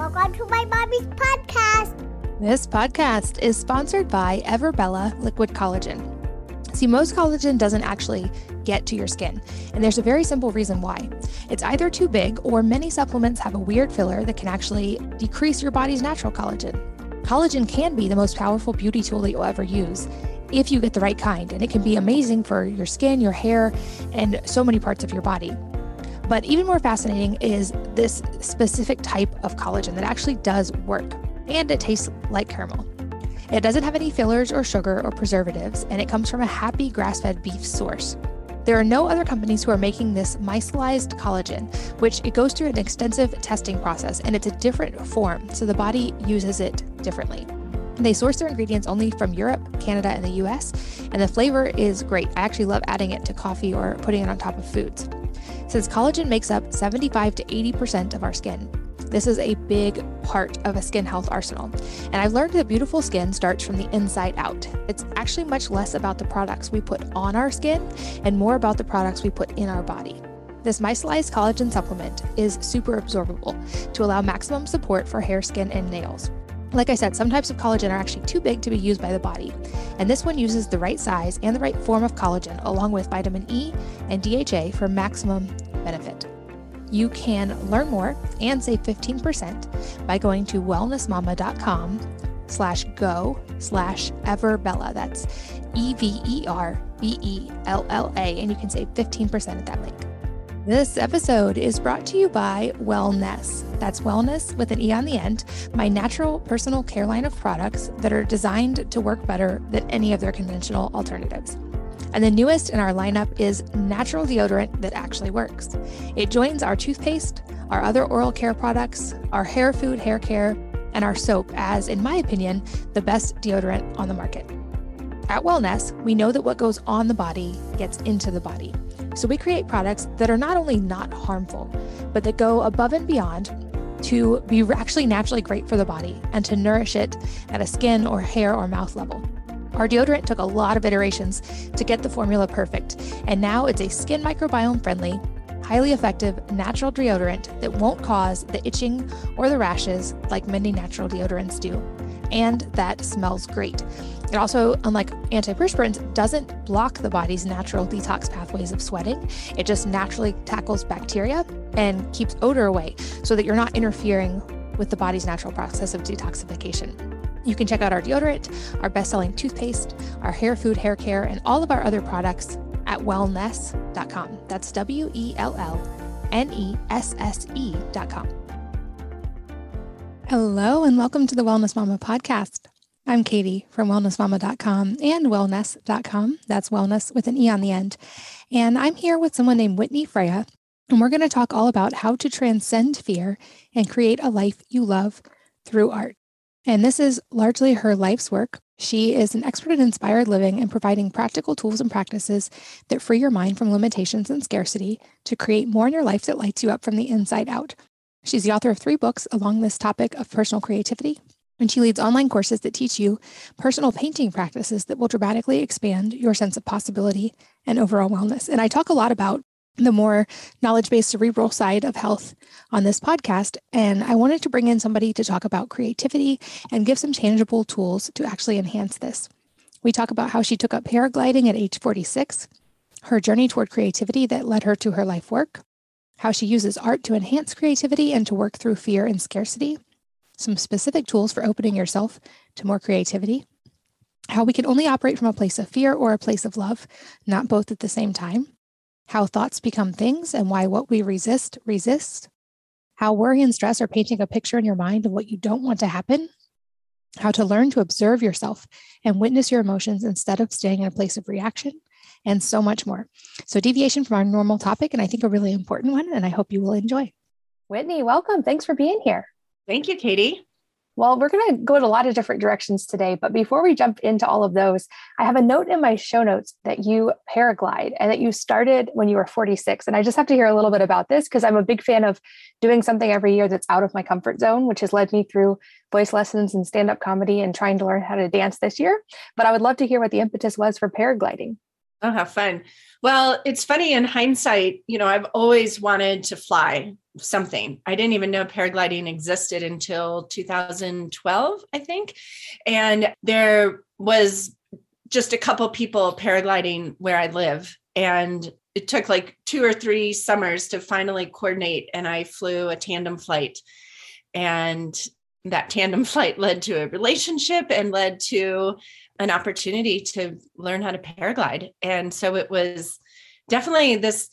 Welcome to my mommy's podcast. This podcast is sponsored by Everbella Liquid Collagen. See, most collagen doesn't actually get to your skin, and there's a very simple reason why. It's either too big or many supplements have a weird filler that can actually decrease your body's natural collagen. Collagen can be the most powerful beauty tool that you'll ever use if you get the right kind, and it can be amazing for your skin, your hair, and so many parts of your body. But even more fascinating is this specific type of collagen that actually does work, and it tastes like caramel. It doesn't have any fillers or sugar or preservatives, and it comes from a happy grass fed beef source. There are no other companies who are making this micellized collagen, which it goes through an extensive testing process and it's a different form, so the body uses it differently. They source their ingredients only from Europe, Canada, and the US, and the flavor is great. I actually love adding it to coffee or putting it on top of foods. Since collagen makes up 75 to 80% of our skin, this is a big part of a skin health arsenal. And I've learned that beautiful skin starts from the inside out. It's actually much less about the products we put on our skin and more about the products we put in our body. This micellized collagen supplement is super absorbable to allow maximum support for hair, skin, and nails. Like I said, some types of collagen are actually too big to be used by the body, and this one uses the right size and the right form of collagen along with vitamin E and DHA for maximum benefit. You can learn more and save 15% by going to wellnessmama.com slash go slash everbella. That's E-V-E-R-B-E-L-L-A, and you can save 15% at that link. This episode is brought to you by Wellnesse. That's wellness with an E on the end, my natural personal care line of products that are designed to work better than any of their conventional alternatives. And the newest in our lineup is natural deodorant that actually works. It joins our toothpaste, our other oral care products, our hair food, hair care, and our soap as, in my opinion, the best deodorant on the market. At Wellnesse, we know that what goes on the body gets into the body. So we create products that are not only not harmful, but that go above and beyond to be actually naturally great for the body and to nourish it at a skin or hair or mouth level. Our deodorant took a lot of iterations to get the formula perfect, and now it's a skin microbiome friendly, highly effective natural deodorant that won't cause the itching or the rashes like many natural deodorants do, and that smells great. It also, unlike antiperspirants, doesn't block the body's natural detox pathways of sweating. It just naturally tackles bacteria and keeps odor away so that you're not interfering with the body's natural process of detoxification. You can check out our deodorant, our best selling toothpaste, our hair food, hair care, and all of our other products at wellnesse.com. That's W E L L N E S S E.com. Hello, and welcome to the Wellness Mama podcast. I'm Katie from wellnessmama.com and wellnesse.com. That's wellness with an E on the end. And I'm here with someone named Whitney Freya, and we're going to talk all about how to transcend fear and create a life you love through art. And this is largely her life's work. She is an expert in inspired living and providing practical tools and practices that free your mind from limitations and scarcity to create more in your life that lights you up from the inside out. She's the author of three books along this topic of personal creativity, and she leads online courses that teach you personal painting practices that will dramatically expand your sense of possibility and overall wellness. And I talk a lot about the more knowledge based cerebral side of health on this podcast. And I wanted to bring in somebody to talk about creativity and give some tangible tools to actually enhance this. We talk about how she took up paragliding at age 46, her journey toward creativity that led her to her life work, how she uses art to enhance creativity and to work through fear and scarcity, some specific tools for opening yourself to more creativity, how we can only operate from a place of fear or a place of love, not both at the same time how thoughts become things and why what we resist resists, how worry and stress are painting a picture in your mind of what you don't want to happen, how to learn to observe yourself and witness your emotions instead of staying in a place of reaction, and so much more. So, deviation from our normal topic, and I think a really important one, and I hope you will enjoy. Whitney, welcome. Thanks for being here. Thank you, Katie. Well, we're going to go in a lot of different directions today, but before we jump into all of those, I have a note in my show notes that you paraglide and that you started when you were 46. And I just have to hear a little bit about this because I'm a big fan of doing something every year that's out of my comfort zone, which has led me through voice lessons and stand up comedy and trying to learn how to dance this year. But I would love to hear what the impetus was for paragliding. Oh, how fun. Well, it's funny in hindsight, you know, I've always wanted to fly something. I didn't even know paragliding existed until 2012, I think. And there was just a couple people paragliding where I live. And it took like two or three summers to finally coordinate. And I flew a tandem flight. And that tandem flight led to a relationship and led to an opportunity to learn how to paraglide. And so it was definitely this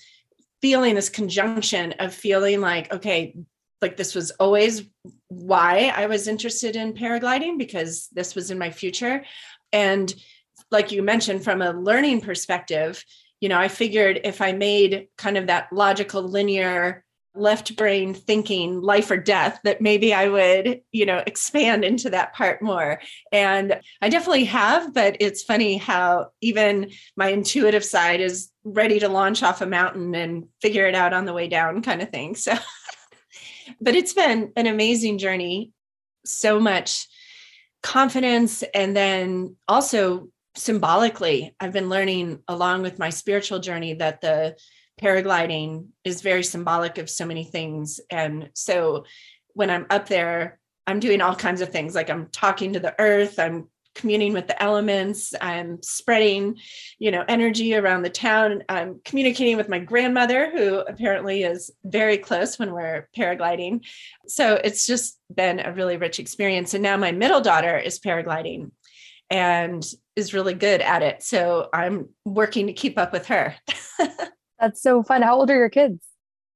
feeling, this conjunction of feeling like, okay, like this was always why I was interested in paragliding because this was in my future. And like you mentioned, from a learning perspective, you know, I figured if I made kind of that logical, linear left brain thinking life or death that maybe I would, you know, expand into that part more. And I definitely have, but it's funny how even my intuitive side is ready to launch off a mountain and figure it out on the way down kind of thing. So but it's been an amazing journey. So much confidence and then also symbolically I've been learning along with my spiritual journey that the paragliding is very symbolic of so many things. And so when I'm up there, I'm doing all kinds of things like I'm talking to the earth, I'm communing with the elements, I'm spreading, you know, energy around the town. I'm communicating with my grandmother who apparently is very close when we're paragliding. So it's just been a really rich experience and now my middle daughter is paragliding and is really good at it. So I'm working to keep up with her. That's so fun. How old are your kids?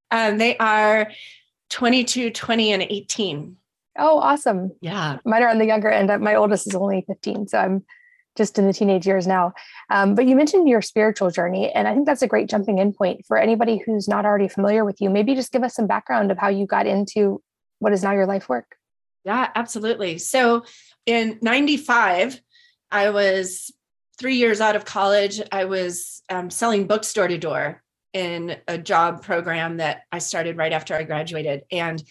Um, they are 22, 20, and 18. Oh, awesome. Yeah. Mine are on the younger end. My oldest is only 15. So I'm just in the teenage years now. Um, but you mentioned your spiritual journey, and I think that's a great jumping in point for anybody who's not already familiar with you. Maybe just give us some background of how you got into what is now your life work. Yeah, absolutely. So in 95, I was three years out of college. I was um, selling books door to door in a job program that I started right after I graduated. And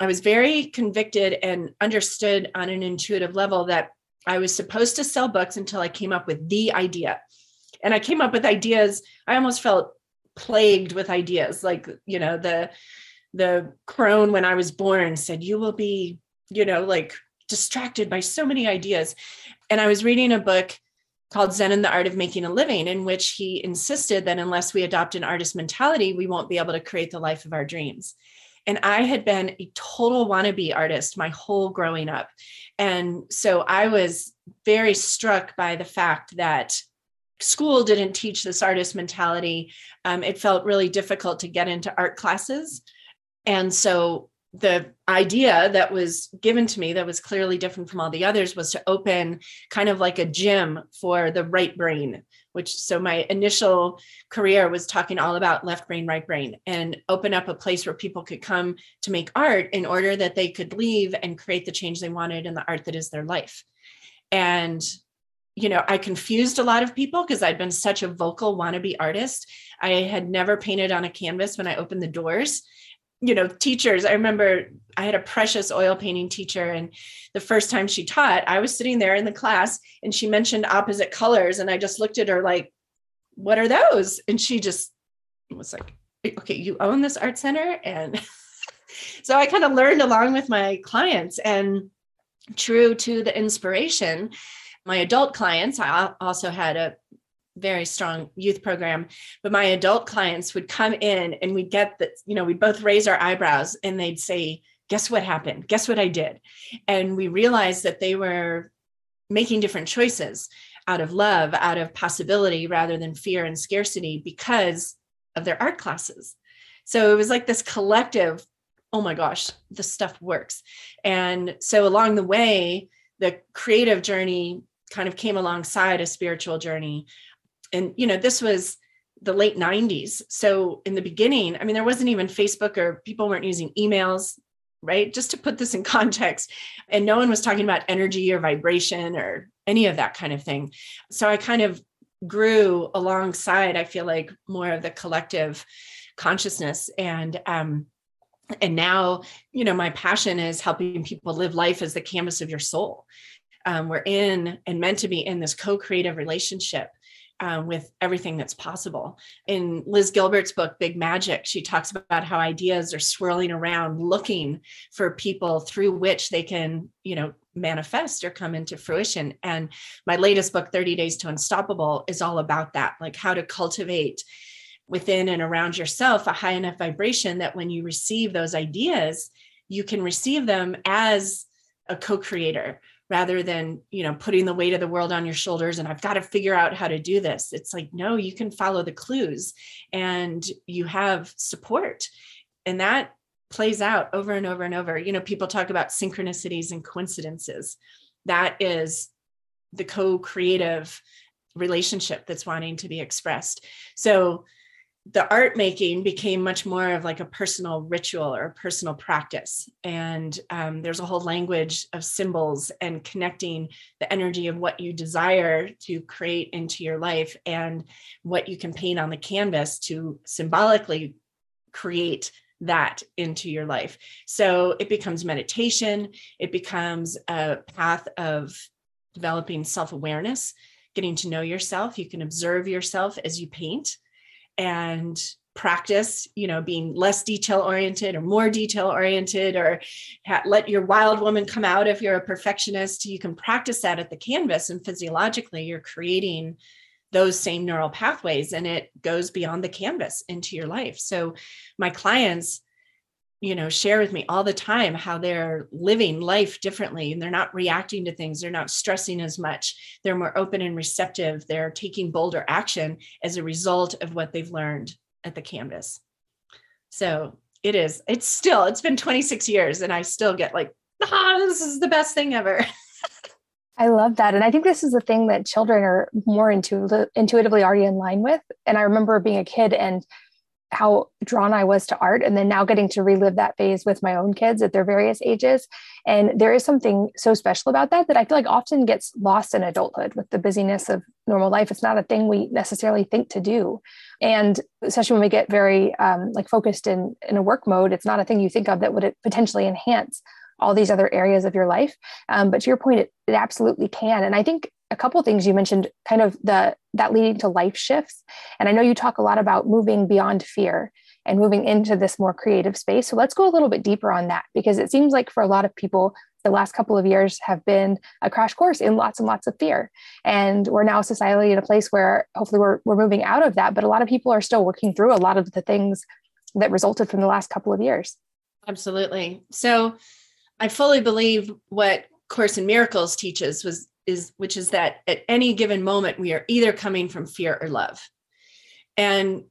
I was very convicted and understood on an intuitive level that I was supposed to sell books until I came up with the idea. And I came up with ideas. I almost felt plagued with ideas. Like, you know, the the crone when I was born said, You will be, you know, like distracted by so many ideas. And I was reading a book called Zen and the Art of Making a Living, in which he insisted that unless we adopt an artist mentality, we won't be able to create the life of our dreams. And I had been a total wannabe artist my whole growing up. And so I was very struck by the fact that school didn't teach this artist mentality. Um, it felt really difficult to get into art classes. And so the idea that was given to me that was clearly different from all the others was to open kind of like a gym for the right brain which so my initial career was talking all about left brain right brain and open up a place where people could come to make art in order that they could leave and create the change they wanted in the art that is their life. And you know i confused a lot of people because i'd been such a vocal wannabe artist. I had never painted on a canvas when i opened the doors you know teachers i remember i had a precious oil painting teacher and the first time she taught i was sitting there in the class and she mentioned opposite colors and i just looked at her like what are those? And she just was like okay you own this art center? And so i kind of learned along with my clients and true to the inspiration my adult clients i also had a very strong youth program but my adult clients would come in and we'd get that you know we'd both raise our eyebrows and they'd say guess what happened? Guess what i did? And we realized that they were making different choices out of love out of possibility rather than fear and scarcity because of their art classes. So it was like this collective oh my gosh this stuff works. And so along the way the creative journey kind of came alongside a spiritual journey and you know this was the late 90s so in the beginning i mean there wasn't even facebook or people weren't using emails right? Just to put this in context and no one was talking about energy or vibration or any of that kind of thing. So i kind of grew alongside i feel like more of the collective consciousness. And um and now you know my passion is helping people live life as the canvas of your soul um, we're in and meant to be in this co-creative relationship uh, with everything that's possible. In Liz Gilbert's book, Big Magic, she talks about how ideas are swirling around looking for people through which they can, you know, manifest or come into fruition. And my latest book, 30 Days to Unstoppable, is all about that like how to cultivate within and around yourself a high enough vibration that when you receive those ideas, you can receive them as a co creator rather than you know putting the weight of the world on your shoulders and i've got to figure out how to do this. It's like no you can follow the clues and you have support. And that plays out over and over and over. You know people talk about synchronicities and coincidences. That is the co-creative relationship that's wanting to be expressed. So the art making became much more of like a personal ritual or a personal practice. And um, there's a whole language of symbols and connecting the energy of what you desire to create into your life and what you can paint on the canvas to symbolically create that into your life. So it becomes meditation. It becomes a path of developing self-awareness getting to know yourself. You can observe yourself as you paint and practice you know being less detail oriented or more detail oriented or ha- let your wild woman come out if you're a perfectionist. You can practice that at the canvas and physiologically you're creating those same neural pathways and it goes beyond the canvas into your life. So my clients you know share with me all the time how they're living life differently and they're not reacting to things they're not stressing as much they're more open and receptive they're taking bolder action as a result of what they've learned at the canvas so it is it's still it's been 26 years and i still get like ah this is the best thing ever I love that. And I think this is the thing that children are more intu- intuitively already in line with. And I remember being a kid and how drawn I was to art, and then now getting to relive that phase with my own kids at their various ages. And there is something so special about that that I feel like often gets lost in adulthood with the busyness of normal life. It's not a thing we necessarily think to do. And especially when we get very um, like focused in in a work mode, it's not a thing you think of that would potentially enhance all these other areas of your life. Um, but to your point, it, it absolutely can. And I think a couple things you mentioned kind of the that leading to life shifts. And i know you talk a lot about moving beyond fear and moving into this more creative space. So let's go a little bit deeper on that because it seems like for a lot of people the last couple of years have been a crash course in lots and lots of fear. And we're now societally in a place where hopefully we're, we're moving out of that but a lot of people are still working through a lot of the things that resulted from the last couple of years. Absolutely. So i fully believe what course in miracles teaches was is which is that at any given moment we are either coming from fear or love. And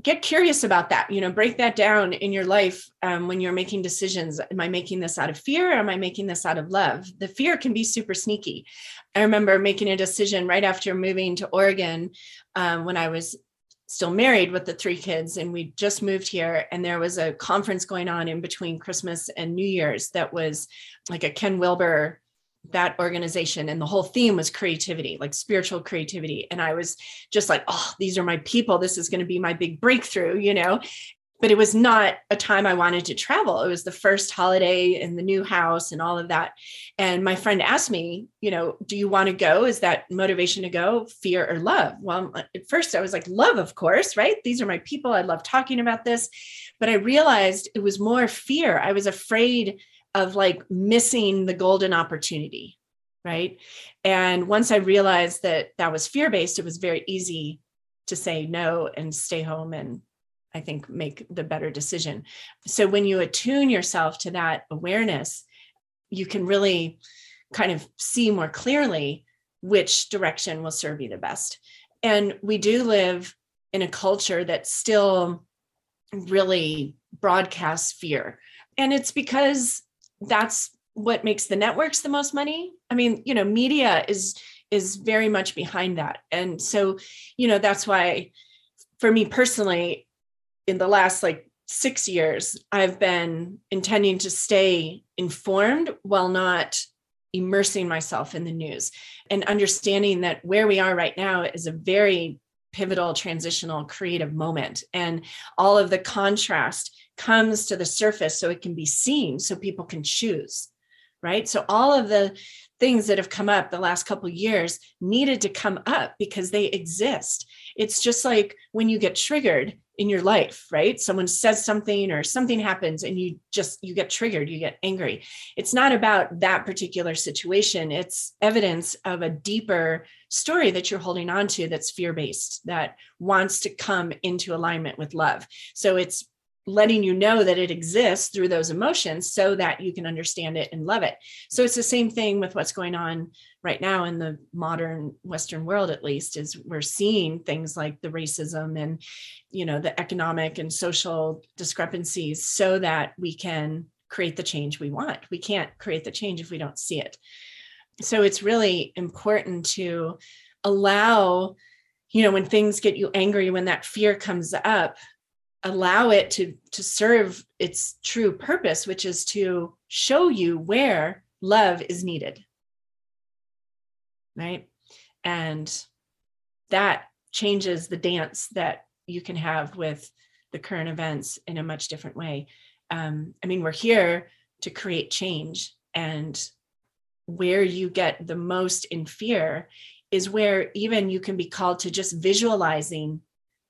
get curious about that you know break that down in your life um, when you're making decisions. Am i making this out of fear or am i making this out of love? The fear can be super sneaky. I remember making a decision right after moving to oregon um, when i was still married with the three kids and we just moved here and there was a conference going on in between christmas and new year's that was like a ken wilber that organization and the whole theme was creativity like spiritual creativity. And i was just like oh these are my people. This is going to be my big breakthrough you know? But it was not a time i wanted to travel. It was the first holiday in the new house and all of that. And my friend asked me you know do you want to go? Is that motivation to go? Fear or love? Well uh, at first i was like love of course right? These are my people. I love talking about this. But i realized it was more fear. I was afraid of like missing the golden opportunity right? And once i realized that that was fear based it was very easy to say no and stay home and i think make the better decision. So when you attune yourself to that awareness you can really kind of see more clearly which direction will serve you the best. And we do live in a culture that still really broadcasts fear. And it's because that's what makes the networks the most money. I mean you know media is is very much behind that. And so you know that's why for me personally in the last like 6 years i've been intending to stay informed while not immersing myself in the news. And understanding that where we are right now is a very pivotal transitional creative moment. And all of the contrast comes to the surface so it can be seen so people can choose right? So all of the things that have come up the last couple years needed to come up because they exist. It's just like when you get triggered in your life right? Someone says something or something happens and you just you get triggered you get angry. It's not about that particular situation. It's evidence of a deeper story that you're holding on to that's fear based that wants to come into alignment with love. So it's letting you know that it exists through those emotions so that you can understand it and love it. So it's the same thing with what's going on right now in the modern western world at least is we're seeing things like the racism and you know the economic and social discrepancies so that we can create the change we want. We can't create the change if we don't see it. So it's really important to allow you know when things get you angry when that fear comes up allow it to to serve its true purpose which is to show you where love is needed. Right? And that changes the dance that you can have with the current events in a much different way. Um, i mean we're here to create change and where you get the most in fear is where even you can be called to just visualizing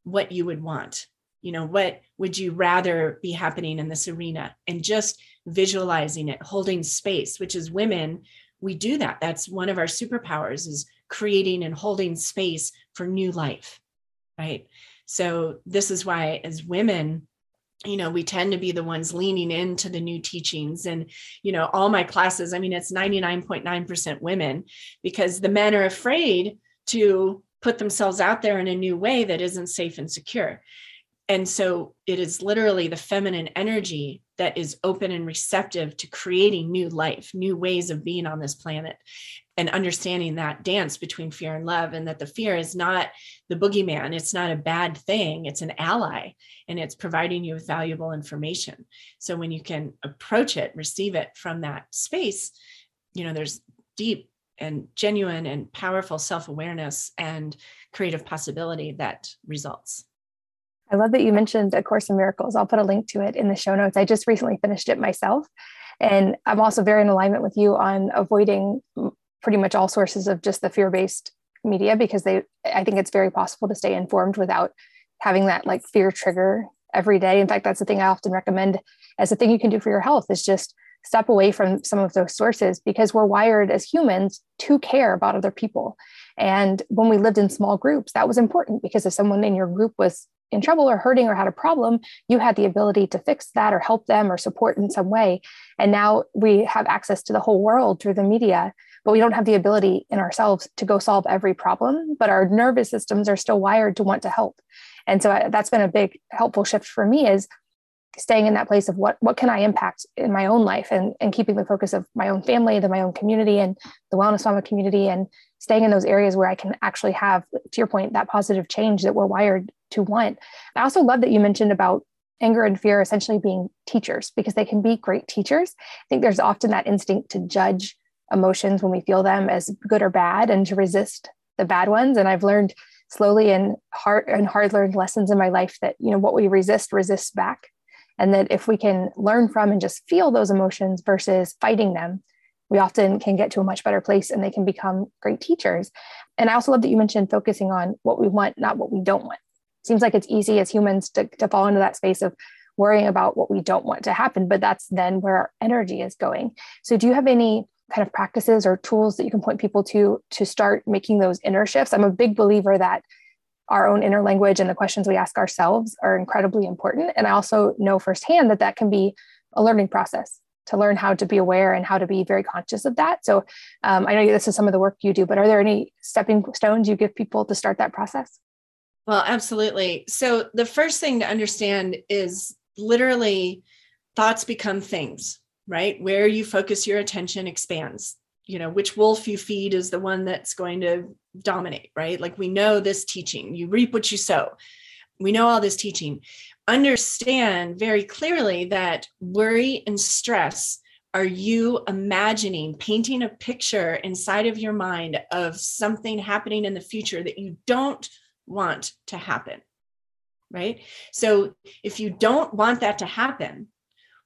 what you would want you know what would you rather be happening in this arena? And just visualizing it holding space which is women we do that. That's one of our superpowers is creating and holding space for new life right? So this is why as women you know we tend to be the ones leaning into the new teachings. And you know all my classes i mean it's 99.9% women because the men are afraid to put themselves out there in a new way that isn't safe and secure and so it is literally the feminine energy that is open and receptive to creating new life, new ways of being on this planet, and understanding that dance between fear and love, and that the fear is not the boogeyman. It's not a bad thing, it's an ally, and it's providing you with valuable information. So when you can approach it, receive it from that space, you know, there's deep and genuine and powerful self awareness and creative possibility that results. I love that you mentioned A Course in Miracles. I'll put a link to it in the show notes. I just recently finished it myself. And I'm also very in alignment with you on avoiding pretty much all sources of just the fear based media because they, I think it's very possible to stay informed without having that like fear trigger every day. In fact, that's the thing I often recommend as a thing you can do for your health is just step away from some of those sources because we're wired as humans to care about other people. And when we lived in small groups, that was important because if someone in your group was in trouble or hurting or had a problem, you had the ability to fix that or help them or support in some way. And now we have access to the whole world through the media, but we don't have the ability in ourselves to go solve every problem. But our nervous systems are still wired to want to help. And so I, that's been a big helpful shift for me is staying in that place of what what can I impact in my own life and, and keeping the focus of my own family, the my own community and the wellness mama community and staying in those areas where I can actually have, to your point, that positive change that we're wired to want. I also love that you mentioned about anger and fear essentially being teachers because they can be great teachers. I think there's often that instinct to judge emotions when we feel them as good or bad and to resist the bad ones. And I've learned slowly and hard and hard learned lessons in my life that, you know, what we resist resists back. And that if we can learn from and just feel those emotions versus fighting them, we often can get to a much better place and they can become great teachers. And I also love that you mentioned focusing on what we want, not what we don't want. seems like it's easy as humans to, to fall into that space of worrying about what we don't want to happen, but that's then where our energy is going. So, do you have any kind of practices or tools that you can point people to to start making those inner shifts? I'm a big believer that our own inner language and the questions we ask ourselves are incredibly important. And I also know firsthand that that can be a learning process to learn how to be aware and how to be very conscious of that. So um, I know this is some of the work you do, but are there any stepping stones you give people to start that process? Well, absolutely. So the first thing to understand is literally thoughts become things, right? Where you focus your attention expands. You know, which wolf you feed is the one that's going to dominate, right? Like we know this teaching, you reap what you sow. We know all this teaching understand very clearly that worry and stress are you imagining painting a picture inside of your mind of something happening in the future that you don't want to happen right? So if you don't want that to happen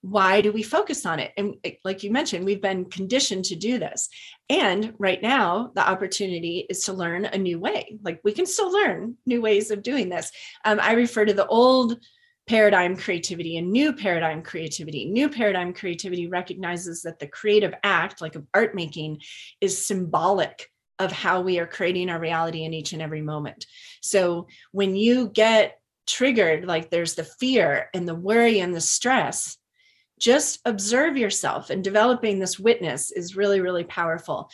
why do we focus on it? And like you mentioned we've been conditioned to do this. And right now the opportunity is to learn a new way. Like we can still learn new ways of doing this. Um, i refer to the old paradigm creativity and new paradigm creativity. New paradigm creativity recognizes that the creative act, like of art making, is symbolic of how we are creating our reality in each and every moment. So when you get triggered, like there's the fear and the worry and the stress, just observe yourself and developing this witness is really, really powerful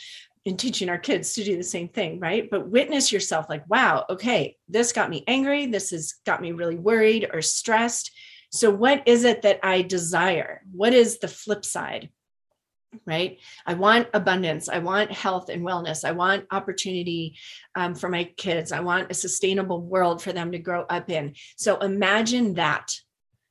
in teaching our kids to do the same thing, right? But witness yourself like, wow, okay, this got me angry. This has got me really worried or stressed. So, what is it that I desire? What is the flip side? Right? I want abundance. I want health and wellness. I want opportunity um, for my kids. I want a sustainable world for them to grow up in. So, imagine that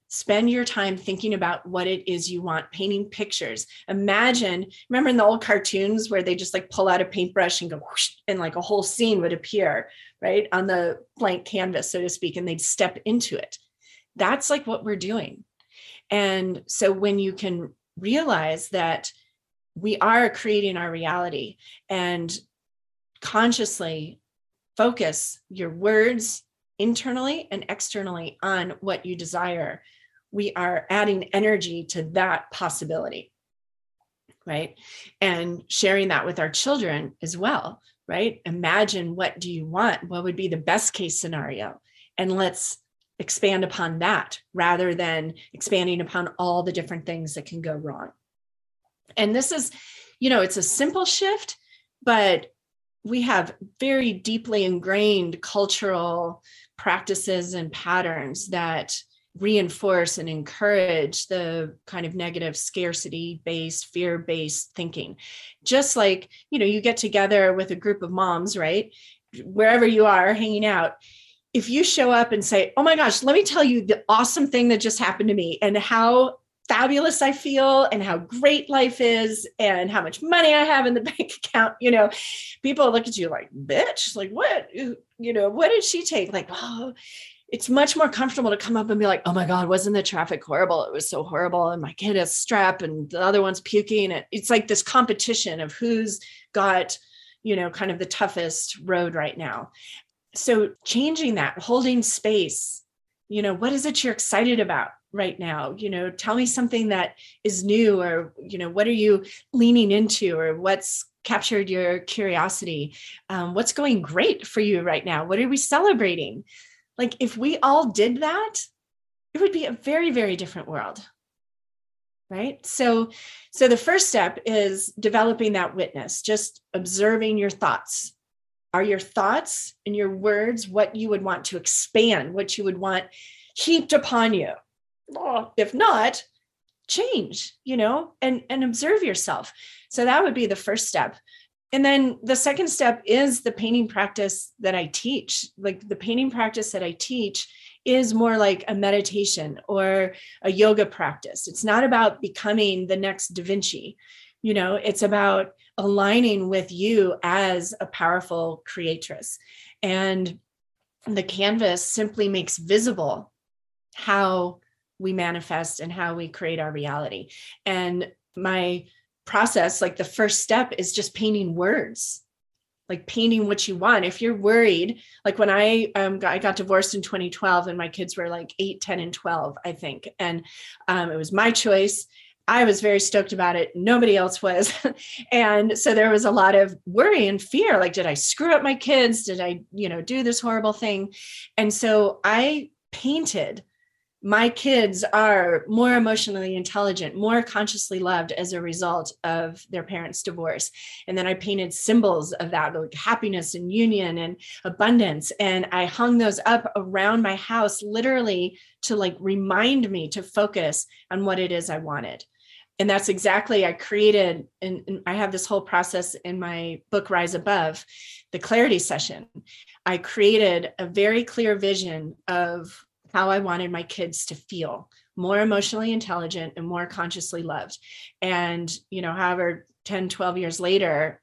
spend your time thinking about what it is you want painting pictures. Imagine remember in the old cartoons where they just like pull out a paintbrush and go whoosh, and like a whole scene would appear right on the blank canvas so to speak and they'd step into it. That's like what we're doing. And so when you can realize that we are creating our reality and consciously focus your words internally and externally on what you desire we are adding energy to that possibility right? And sharing that with our children as well right? Imagine what do you want? What would be the best case scenario? And let's expand upon that rather than expanding upon all the different things that can go wrong. And this is you know it's a simple shift but we have very deeply ingrained cultural practices and patterns that reinforce and encourage the kind of negative scarcity based fear based thinking just like you know you get together with a group of moms right wherever you are hanging out if you show up and say oh my gosh let me tell you the awesome thing that just happened to me and how fabulous I feel and how great life is and how much money I have in the bank account, you know, people look at you like, bitch, like what, you know, what did she take? Like, oh, it's much more comfortable to come up and be like, oh my God, wasn't the traffic horrible? It was so horrible. And my kid has strep and the other one's puking. It's like this competition of who's got, you know, kind of the toughest road right now. So changing that, holding space, you know, what is it you're excited about? right now you know tell me something that is new or you know what are you leaning into or what's captured your curiosity um, what's going great for you right now what are we celebrating like if we all did that, it would be a very, very different world. Right. So, so the first step is developing that witness, just observing your thoughts. Are your thoughts and your words what you would want to expand, what you would want heaped upon you? Oh, if not, change, you know, and, and observe yourself. So that would be the first step and then the second step is the painting practice that I teach. Like the painting practice that I teach is more like a meditation or a yoga practice. It's not about becoming the next Da Vinci. You know, it's about aligning with you as a powerful creatress. And the canvas simply makes visible how we manifest and how we create our reality. And my process like the first step is just painting words. Like painting what you want. If you're worried like when i um, got, I got divorced in 2012 and my kids were like 8 10 and 12 i think. And um, it was my choice. I was very stoked about it. Nobody else was. And so there was a lot of worry and fear. Like did i screw up my kids? Did i you know do this horrible thing? And so i painted my kids are more emotionally intelligent, more consciously loved as a result of their parents' divorce. And then I painted symbols of that, like happiness and union and abundance. And I hung those up around my house, literally to like remind me to focus on what it is I wanted. And that's exactly, I created, and, and I have this whole process in my book, Rise Above, the clarity session. I created a very clear vision of how I wanted my kids to feel more emotionally intelligent and more consciously loved. And, you know, however, 10, 12 years later,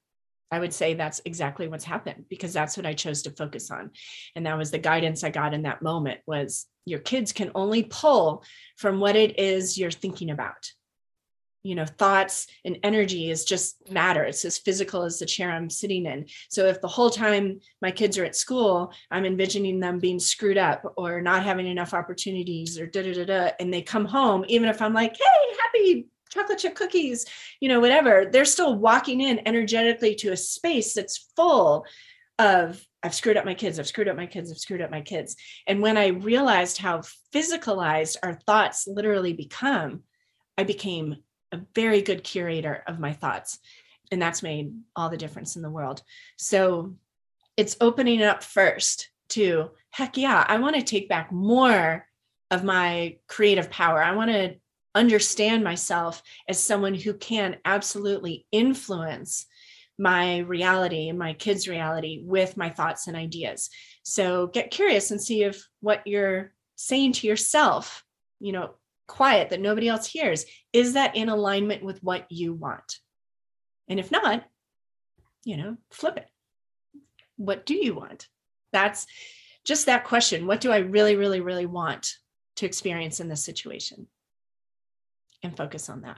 I would say that's exactly what's happened because that's what I chose to focus on. And that was the guidance I got in that moment was your kids can only pull from what it is you're thinking about. You know, thoughts and energy is just matter. It's as physical as the chair I'm sitting in. So if the whole time my kids are at school, I'm envisioning them being screwed up or not having enough opportunities or da da da da, and they come home, even if I'm like, hey, happy chocolate chip cookies, you know, whatever, they're still walking in energetically to a space that's full of I've screwed up my kids, I've screwed up my kids, I've screwed up my kids. And when I realized how physicalized our thoughts literally become, I became a very good curator of my thoughts. And that's made all the difference in the world. So it's opening up first to heck yeah, I want to take back more of my creative power. I want to understand myself as someone who can absolutely influence my reality and my kids' reality with my thoughts and ideas. So get curious and see if what you're saying to yourself, you know, quiet that nobody else hears, is that in alignment with what you want? And if not, you know, flip it. What do you want? That's just that question. What do I really, really, really want to experience in this situation? and focus on that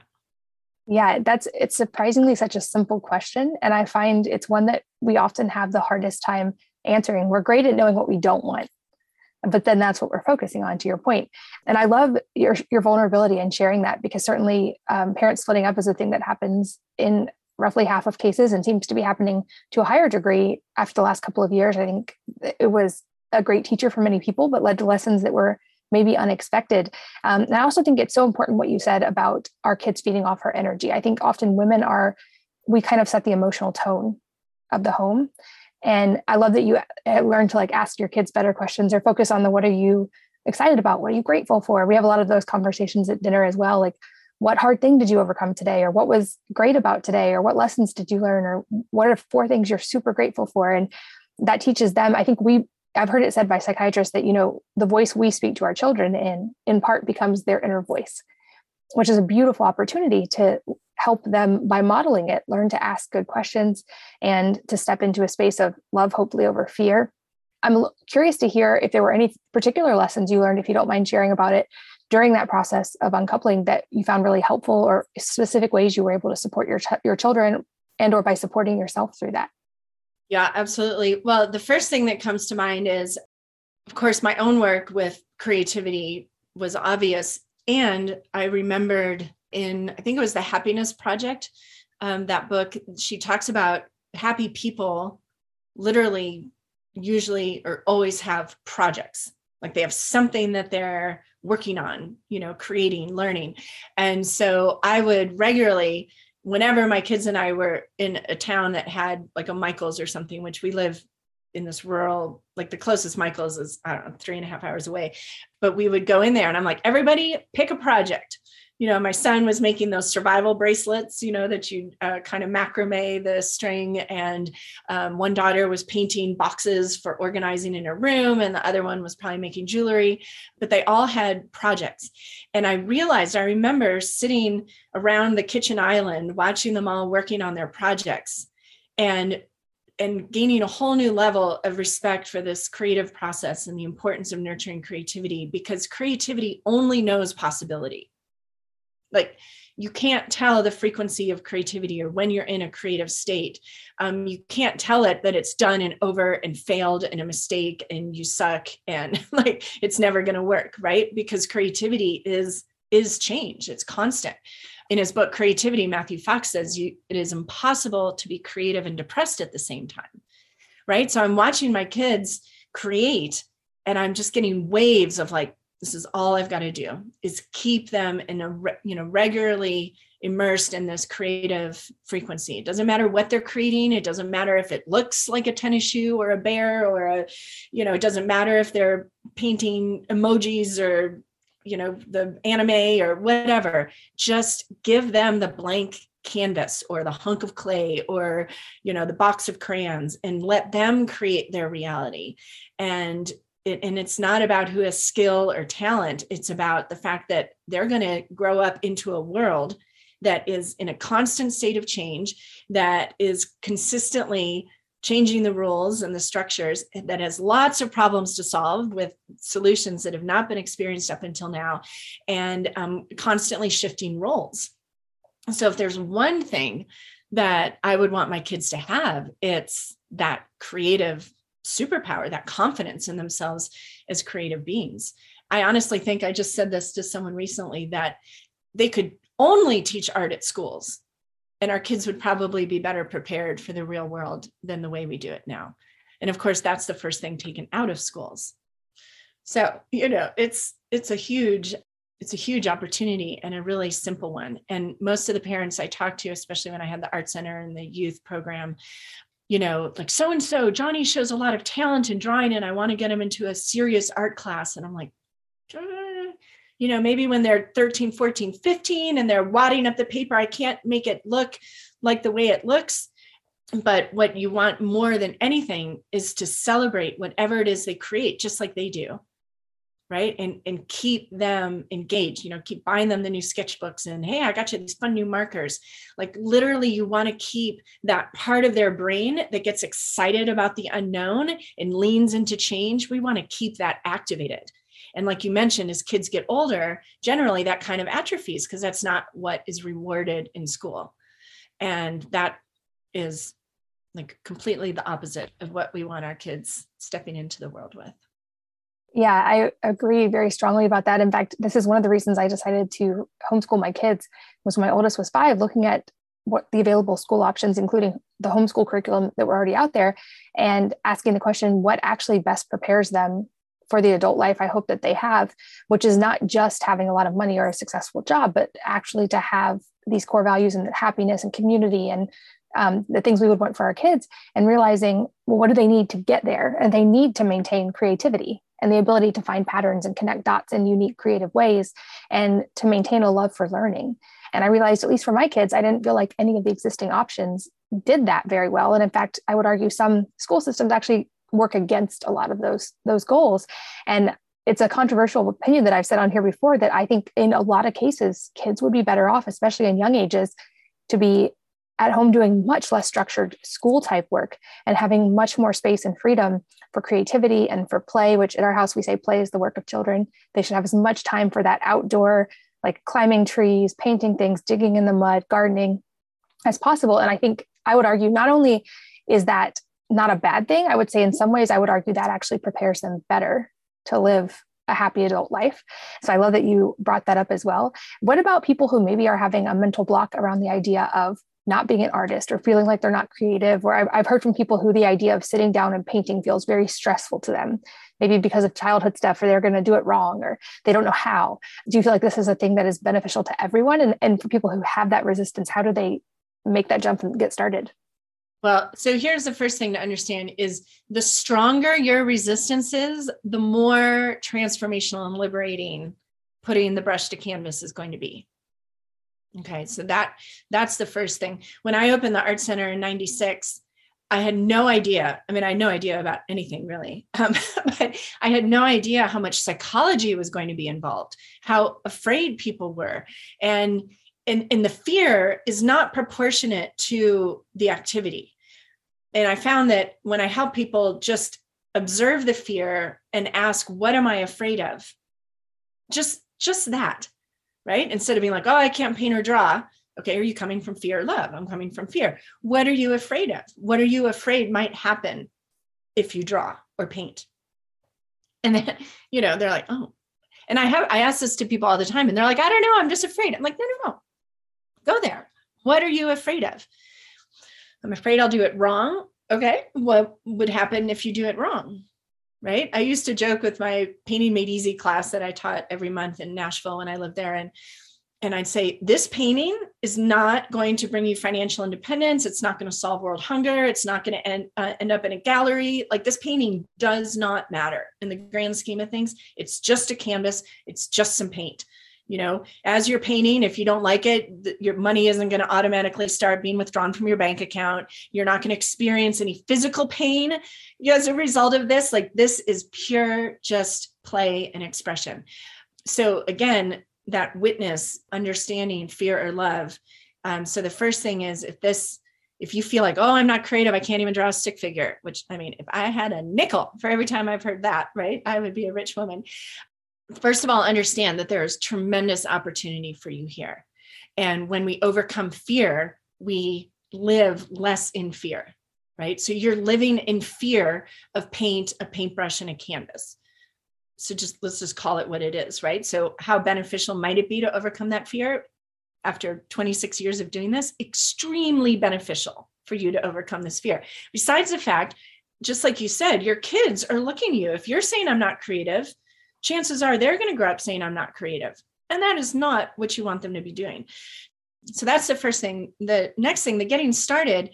yeah that's it's surprisingly such a simple question and i find it's one that we often have the hardest time answering we're great at knowing what we don't want but then that's what we're focusing on to your point and i love your your vulnerability and sharing that because certainly um, parents splitting up is a thing that happens in roughly half of cases and seems to be happening to a higher degree after the last couple of years i think it was a great teacher for many people but led to lessons that were maybe unexpected. Um, and I also think it's so important what you said about our kids feeding off our energy. I think often women are, we kind of set the emotional tone of the home. And I love that you uh, learn to like ask your kids better questions or focus on the what are you excited about? What are you grateful for? We have a lot of those conversations at dinner as well. Like, what hard thing did you overcome today? Or what was great about today? Or what lessons did you learn? Or what are four things you're super grateful for? And that teaches them. I think we I've heard it said by psychiatrists that, you know, the voice we speak to our children in, in part becomes their inner voice, which is a beautiful opportunity to help them by modeling it, learn to ask good questions and to step into a space of love, hopefully over fear. I'm curious to hear if there were any particular lessons you learned, if you don't mind sharing about it during that process of uncoupling that you found really helpful or specific ways you were able to support your, ch- your children and or by supporting yourself through that. Yeah, absolutely. Well, the first thing that comes to mind is, of course, my own work with creativity was obvious. And I remembered in, I think it was the Happiness Project, um, that book, she talks about happy people literally usually or always have projects like they have something that they're working on you know creating learning and so i would regularly whenever my kids and I were in a town that had like a Michael's or something, which we live in this rural, like the closest Michael's is, I don't know, three and a half hours away. But we would go in there and I'm like, everybody pick a project you know, my son was making those survival bracelets, you know, that you uh, kind of macrame the string. And um, one daughter was painting boxes for organizing in her room, and the other one was probably making jewelry. But they all had projects. And I realized, I remember sitting around the kitchen island, watching them all working on their projects. And and gaining a whole new level of respect for this creative process and the importance of nurturing creativity because creativity only knows possibility like you can't tell the frequency of creativity or when you're in a creative state. Um, you can't tell it that it's done and over and failed and a mistake and you suck and like it's never going to work right? Because creativity is is change. It's constant. In his book creativity matthew fox says you, it is impossible to be creative and depressed at the same time right? So i'm watching my kids create and i'm just getting waves of like this is all i've got to do is keep them in a you know regularly immersed in this creative frequency. It doesn't matter what they're creating it doesn't matter if it looks like a tennis shoe or a bear or a you know it doesn't matter if they're painting emojis or you know the anime or whatever. Just give them the blank canvas or the hunk of clay or you know the box of crayons and let them create their reality. And it, and it's not about who has skill or talent it's about the fact that they're going to grow up into a world that is in a constant state of change, that is consistently changing the rules and the structures, that has lots of problems to solve with solutions that have not been experienced up until now, and um, constantly shifting roles. So, if there's one thing that I would want my kids to have, it's that creative superpower, that confidence in themselves as creative beings. I honestly think I just said this to someone recently that they could only teach art at schools and our kids would probably be better prepared for the real world than the way we do it now. And of course, that's the first thing taken out of schools. So, you know, it's it's a huge it's a huge opportunity and a really simple one. And most of the parents I talked to, especially when I had the art center and the youth program, you know, like so and so, Johnny shows a lot of talent in drawing, and I want to get him into a serious art class. And I'm like, you know, maybe when they're 13, 14, 15, and they're wadding up the paper, I can't make it look like the way it looks. But what you want more than anything is to celebrate whatever it is they create, just like they do right? And and keep them engaged you know keep buying them the new sketchbooks and hey i got you these fun new markers. Like literally you want to keep that part of their brain that gets excited about the unknown and leans into change we want to keep that activated. And like you mentioned as kids get older generally that kind of atrophies because that's not what is rewarded in school. And that is like completely the opposite of what we want our kids stepping into the world with yeah, I agree very strongly about that. In fact, this is one of the reasons I decided to homeschool my kids was when my oldest was five, looking at what the available school options, including the homeschool curriculum that were already out there, and asking the question, what actually best prepares them for the adult life I hope that they have, which is not just having a lot of money or a successful job, but actually to have these core values and happiness and community and um, the things we would want for our kids and realizing well what do they need to get there and they need to maintain creativity and the ability to find patterns and connect dots in unique creative ways and to maintain a love for learning. And i realized at least for my kids i didn't feel like any of the existing options did that very well. And in fact i would argue some school systems actually work against a lot of those those goals. And it's a controversial opinion that I've said on here before that I think in a lot of cases, kids would be better off, especially in young ages, to be at home doing much less structured school type work and having much more space and freedom for creativity and for play, which at our house we say play is the work of children. They should have as much time for that outdoor, like climbing trees, painting things, digging in the mud, gardening as possible. And I think I would argue not only is that not a bad thing, I would say in some ways, I would argue that actually prepares them better to live a happy adult life. So I love that you brought that up as well. What about people who maybe are having a mental block around the idea of not being an artist or feeling like they're not creative or I've, I've heard from people who the idea of sitting down and painting feels very stressful to them. Maybe because of childhood stuff or they're going to do it wrong or they don't know how. Do you feel like this is a thing that is beneficial to everyone? And, and for people who have that resistance how do they make that jump and get started? Well, so here's the first thing to understand is the stronger your resistance is, the more transformational and liberating putting the brush to canvas is going to be. Okay, so that that's the first thing. When I opened the art center in 96, I had no idea. I mean, I had no idea about anything really, um, but I had no idea how much psychology was going to be involved, how afraid people were. And, and, and the fear is not proportionate to the activity. And I found that when I help people just observe the fear and ask, what am I afraid of? Just, just that right? Instead of being like, oh, I can't paint or draw. Okay, are you coming from fear or love? I'm coming from fear. What are you afraid of? What are you afraid might happen if you draw or paint? And then, you know, they're like, oh. And I have I ask this to people all the time, and they're like, I don't know, I'm just afraid. I'm like, no, no, no. Go there. What are you afraid of? I'm afraid I'll do it wrong. Okay. What would happen if you do it wrong? Right? I used to joke with my painting made easy class that I taught every month in Nashville when I lived there and and I'd say this painting is not going to bring you financial independence. It's not going to solve world hunger. It's not going to end, uh, end up in a gallery. Like this painting does not matter in the grand scheme of things. It's just a canvas. It's just some paint you know as you're painting if you don't like it your money isn't going to automatically start being withdrawn from your bank account. You're not going to experience any physical pain as a result of this. Like this is pure just play and expression. So again that witness understanding fear or love um, so the first thing is if this if you feel like oh i'm not creative i can't even draw a stick figure which i mean if i had a nickel for every time i've heard that right? I would be a rich woman first of all understand that there is tremendous opportunity for you here. And when we overcome fear we live less in fear right? So you're living in fear of paint a paintbrush and a canvas. So just let's just call it what it is right? So how beneficial might it be to overcome that fear after 26 years of doing this? Extremely beneficial for you to overcome this fear. Besides the fact just like you said your kids are looking at you. If you're saying i'm not creative chances are they're going to grow up saying i'm not creative and that is not what you want them to be doing so that's the first thing the next thing the getting started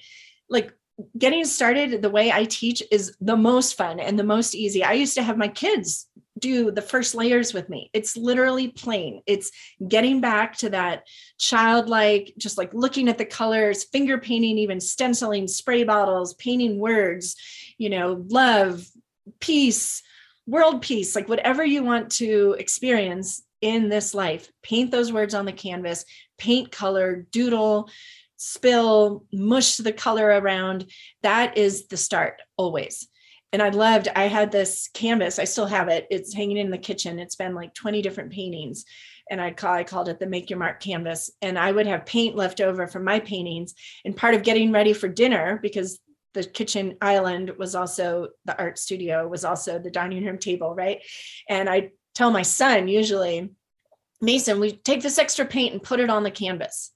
like getting started the way i teach is the most fun and the most easy i used to have my kids do the first layers with me. It's literally plain. It's getting back to that childlike, just like looking at the colors, finger painting, even stenciling spray bottles, painting words, you know, love, peace, world peace, like whatever you want to experience in this life. Paint those words on the canvas, paint color, doodle, spill, mush the color around. That is the start always and I loved, I had this canvas, I still have it. It's hanging in the kitchen. It's been like 20 different paintings. And I'd call, I called it the make your mark canvas. And I would have paint left over from my paintings. And part of getting ready for dinner, because the kitchen island was also the art studio, was also the dining room table, right? And I tell my son usually, Mason, we take this extra paint and put it on the canvas.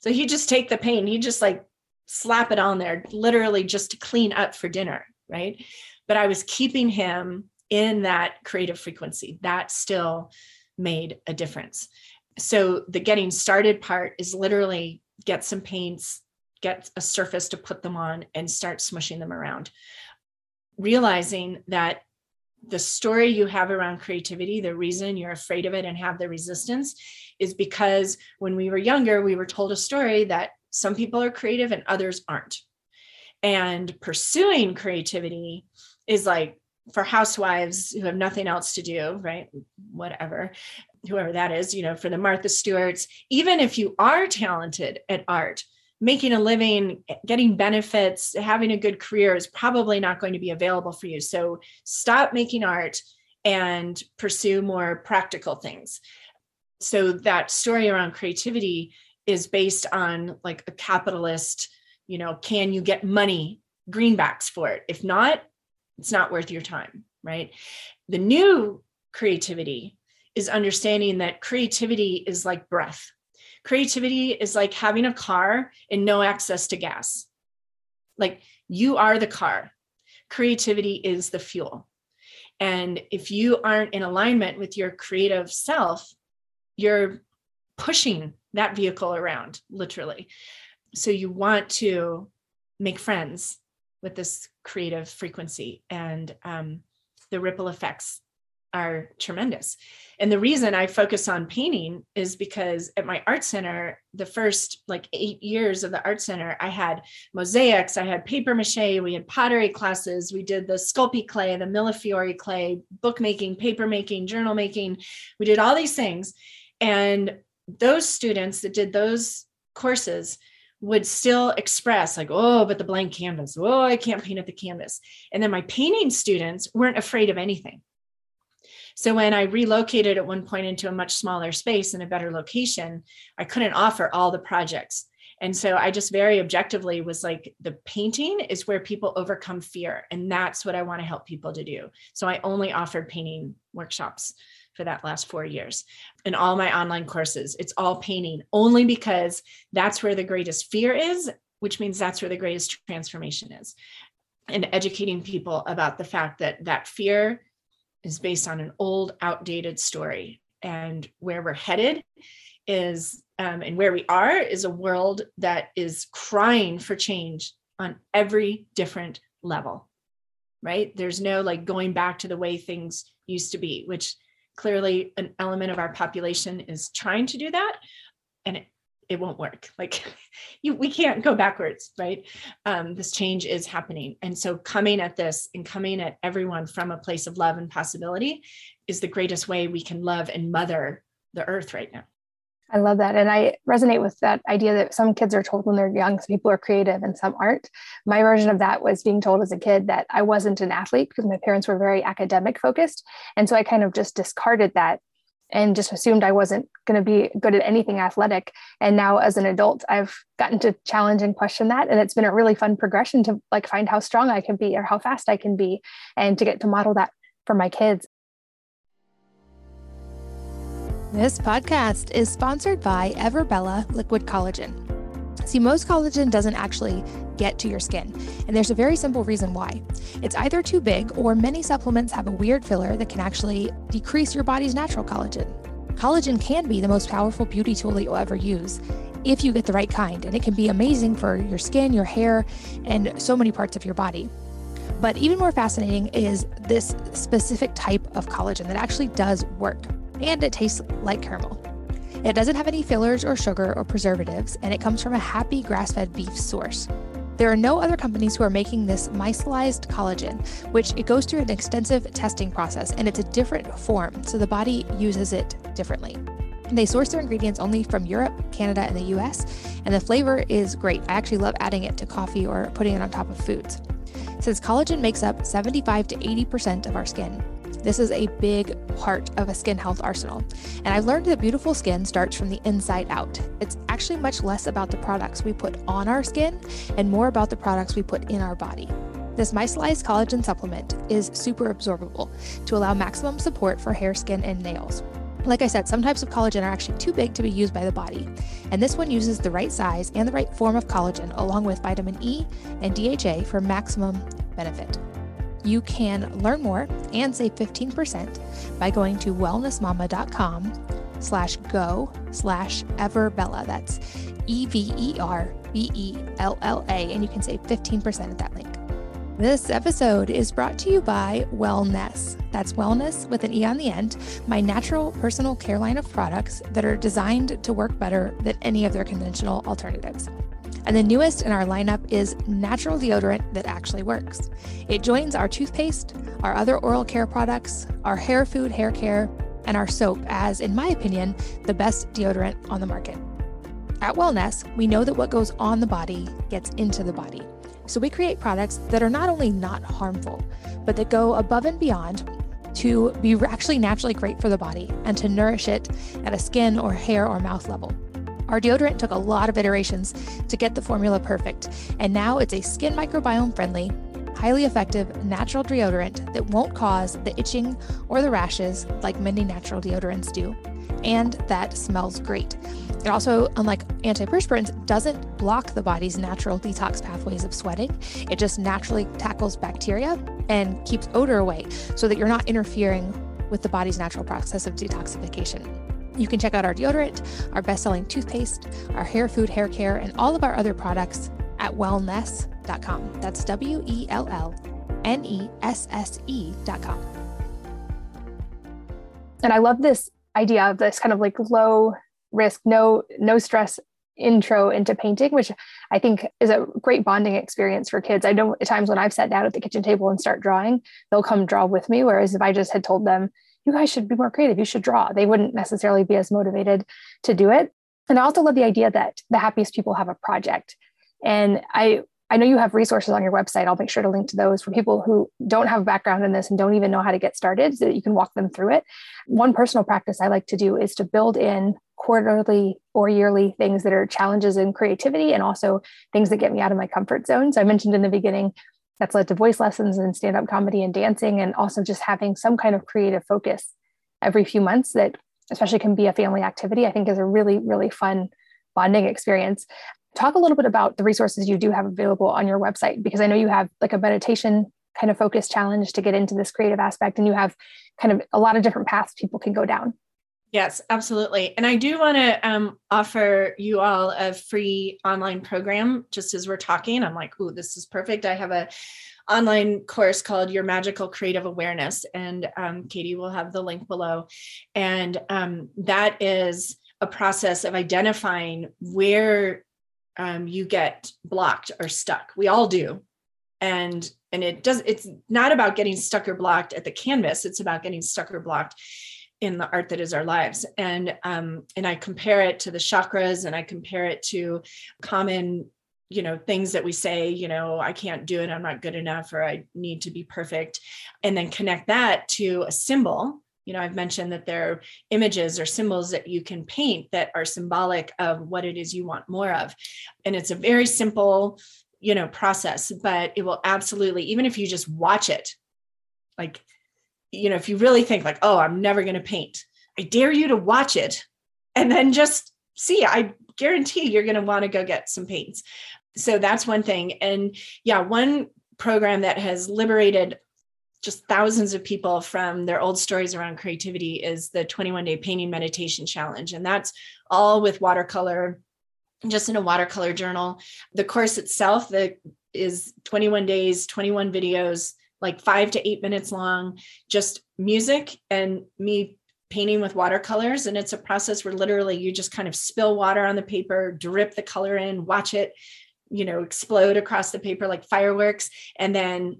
So he just take the paint, he just like slap it on there, literally just to clean up for dinner right? But I was keeping him in that creative frequency. That still made a difference. So the getting started part is literally get some paints, get a surface to put them on, and start smushing them around. Realizing that the story you have around creativity, the reason you're afraid of it and have the resistance is because when we were younger, we were told a story that some people are creative and others aren't and pursuing creativity is like for housewives who have nothing else to do, right? Whatever, whoever that is, you know, for the Martha Stewarts, even if you are talented at art, making a living, getting benefits, having a good career is probably not going to be available for you. So stop making art and pursue more practical things. So that story around creativity is based on like a capitalist you know can you get money greenbacks for it if not it's not worth your time right the new creativity is understanding that creativity is like breath creativity is like having a car and no access to gas. Like you are the car. Creativity is the fuel. And if you aren't in alignment with your creative self you're pushing that vehicle around literally. So you want to make friends with this creative frequency and um, the ripple effects are tremendous. And the reason i focus on painting is because at my art center the first like eight years of the art center i had mosaics i had paper mache we had pottery classes we did the sculpey clay the millefiori clay bookmaking paper making journal making we did all these things. And those students that did those courses would still express like oh but the blank canvas. Oh i can't paint at the canvas. And then my painting students weren't afraid of anything so when i relocated at one point into a much smaller space in a better location i couldn't offer all the projects and so i just very objectively was like the painting is where people overcome fear and that's what i want to help people to do so i only offered painting workshops for that last four years in all my online courses. It's all painting only because that's where the greatest fear is, which means that's where the greatest transformation is. And educating people about the fact that that fear is based on an old, outdated story. And where we're headed is, um, and where we are, is a world that is crying for change on every different level, right? There's no like going back to the way things used to be, which clearly an element of our population is trying to do that and it, won't work like you we can't go backwards right um, this change is happening and so coming at this and coming at everyone from a place of love and possibility is the greatest way we can love and mother the earth right now. I love that. And I resonate with that idea that some kids are told when they're young, some people are creative and some aren't. My version of that was being told as a kid that I wasn't an athlete because my parents were very academic focused. And so I kind of just discarded that and just assumed I wasn't going to be good at anything athletic. And now as an adult, I've gotten to challenge and question that. And it's been a really fun progression to like find how strong I can be or how fast I can be and to get to model that for my kids. This podcast is sponsored by Everbella Liquid Collagen. See, most collagen doesn't actually get to your skin, and there's a very simple reason why. It's either too big or many supplements have a weird filler that can actually decrease your body's natural collagen. Collagen can be the most powerful beauty tool that you'll ever use if you get the right kind, and it can be amazing for your skin, your hair, and so many parts of your body. But even more fascinating is this specific type of collagen that actually does work and it tastes like caramel. It doesn't have any fillers or sugar or preservatives, and it comes from a happy grass fed beef source. There are no other companies who are making this micellized collagen, which it goes through an extensive testing process and it's a different form, so the body uses it differently. They source their ingredients only from Europe, Canada, and the US, and the flavor is great. I actually love adding it to coffee or putting it on top of foods. Since collagen makes up 75 to 80% of our skin, this is a big part of a skin health arsenal. And I've learned that beautiful skin starts from the inside out. It's actually much less about the products we put on our skin and more about the products we put in our body. This micellized collagen supplement is super absorbable to allow maximum support for hair, skin, and nails. Like I said, some types of collagen are actually too big to be used by the body, and this one uses the right size and the right form of collagen along with vitamin E and DHA for maximum benefit you can learn more and save 15% by going to wellnessmama.com slash go slash everbella. That's E-V-E-R-B-E-L-L-A. And you can save 15% at that link. This episode is brought to you by Wellnesse. That's wellness with an E on the end, my natural personal care line of products that are designed to work better than any of their conventional alternatives. And the newest in our lineup is natural deodorant that actually works. It joins our toothpaste, our other oral care products, our hair food, hair care, and our soap as, in my opinion, the best deodorant on the market. At Wellnesse, we know that what goes on the body gets into the body. So we create products that are not only not harmful, but that go above and beyond to be actually naturally great for the body and to nourish it at a skin or hair or mouth level. Our deodorant took a lot of iterations to get the formula perfect, and now it's a skin microbiome friendly, highly effective natural deodorant that won't cause the itching or the rashes like many natural deodorants do, and that smells great. It also, unlike antiperspirants, doesn't block the body's natural detox pathways of sweating. It just naturally tackles bacteria and keeps odor away so that you're not interfering with the body's natural process of detoxification. You can check out our deodorant, our best selling toothpaste, our hair food, hair care, and all of our other products at wellnesse.com. That's W E L L N E S S E.com. And I love this idea of this kind of like low risk, no no stress intro into painting, which I think is a great bonding experience for kids. I know at times when I've sat down at the kitchen table and start drawing, they'll come draw with me. Whereas if I just had told them, you guys should be more creative. You should draw. They wouldn't necessarily be as motivated to do it. And I also love the idea that the happiest people have a project. And I I know you have resources on your website. I'll make sure to link to those for people who don't have a background in this and don't even know how to get started so that you can walk them through it. One personal practice I like to do is to build in quarterly or yearly things that are challenges in creativity and also things that get me out of my comfort zone. So I mentioned in the beginning that's led to voice lessons and stand up comedy and dancing, and also just having some kind of creative focus every few months that, especially, can be a family activity, I think is a really, really fun bonding experience. Talk a little bit about the resources you do have available on your website, because I know you have like a meditation kind of focus challenge to get into this creative aspect, and you have kind of a lot of different paths people can go down. Yes, absolutely. And I do want to um, offer you all a free online program just as we're talking. I'm like, oh, this is perfect. I have a online course called Your Magical Creative Awareness, and um, Katie will have the link below. And um, that is a process of identifying where um, you get blocked or stuck. We all do, and and it does. It's not about getting stuck or blocked at the canvas. It's about getting stuck or blocked in the art that is our lives. And um and i compare it to the chakras and i compare it to common you know things that we say you know i can't do it i'm not good enough or i need to be perfect and then connect that to a symbol. You know i've mentioned that there are images or symbols that you can paint that are symbolic of what it is you want more of. And it's a very simple you know process but it will absolutely even if you just watch it like you know if you really think like oh i'm never going to paint i dare you to watch it and then just see. I guarantee you're going to want to go get some paints. So that's one thing. And yeah one program that has liberated just thousands of people from their old stories around creativity is the 21 day painting meditation challenge. And that's all with watercolor just in a watercolor journal. The course itself that is 21 days 21 videos like 5 to 8 minutes long just music and me painting with watercolors and it's a process where literally you just kind of spill water on the paper drip the color in watch it you know explode across the paper like fireworks and then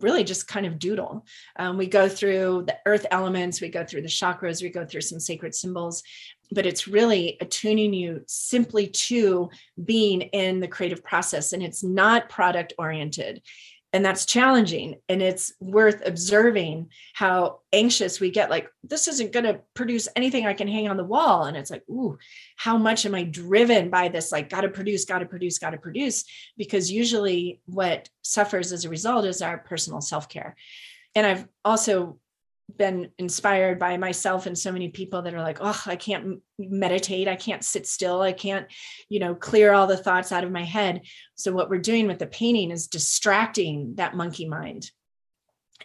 really just kind of doodle. Um, we go through the earth elements, we go through the chakras, we go through some sacred symbols, but it's really attuning you simply to being in the creative process. And it's not product oriented and that's challenging and it's worth observing how anxious we get like this isn't going to produce anything i can hang on the wall and it's like ooh how much am i driven by this? Like got to produce got to produce got to produce because usually what suffers as a result is our personal self-care. And i've also been inspired by myself and so many people that are like oh i can't meditate. I can't sit still. I can't you know clear all the thoughts out of my head. So what we're doing with the painting is distracting that monkey mind.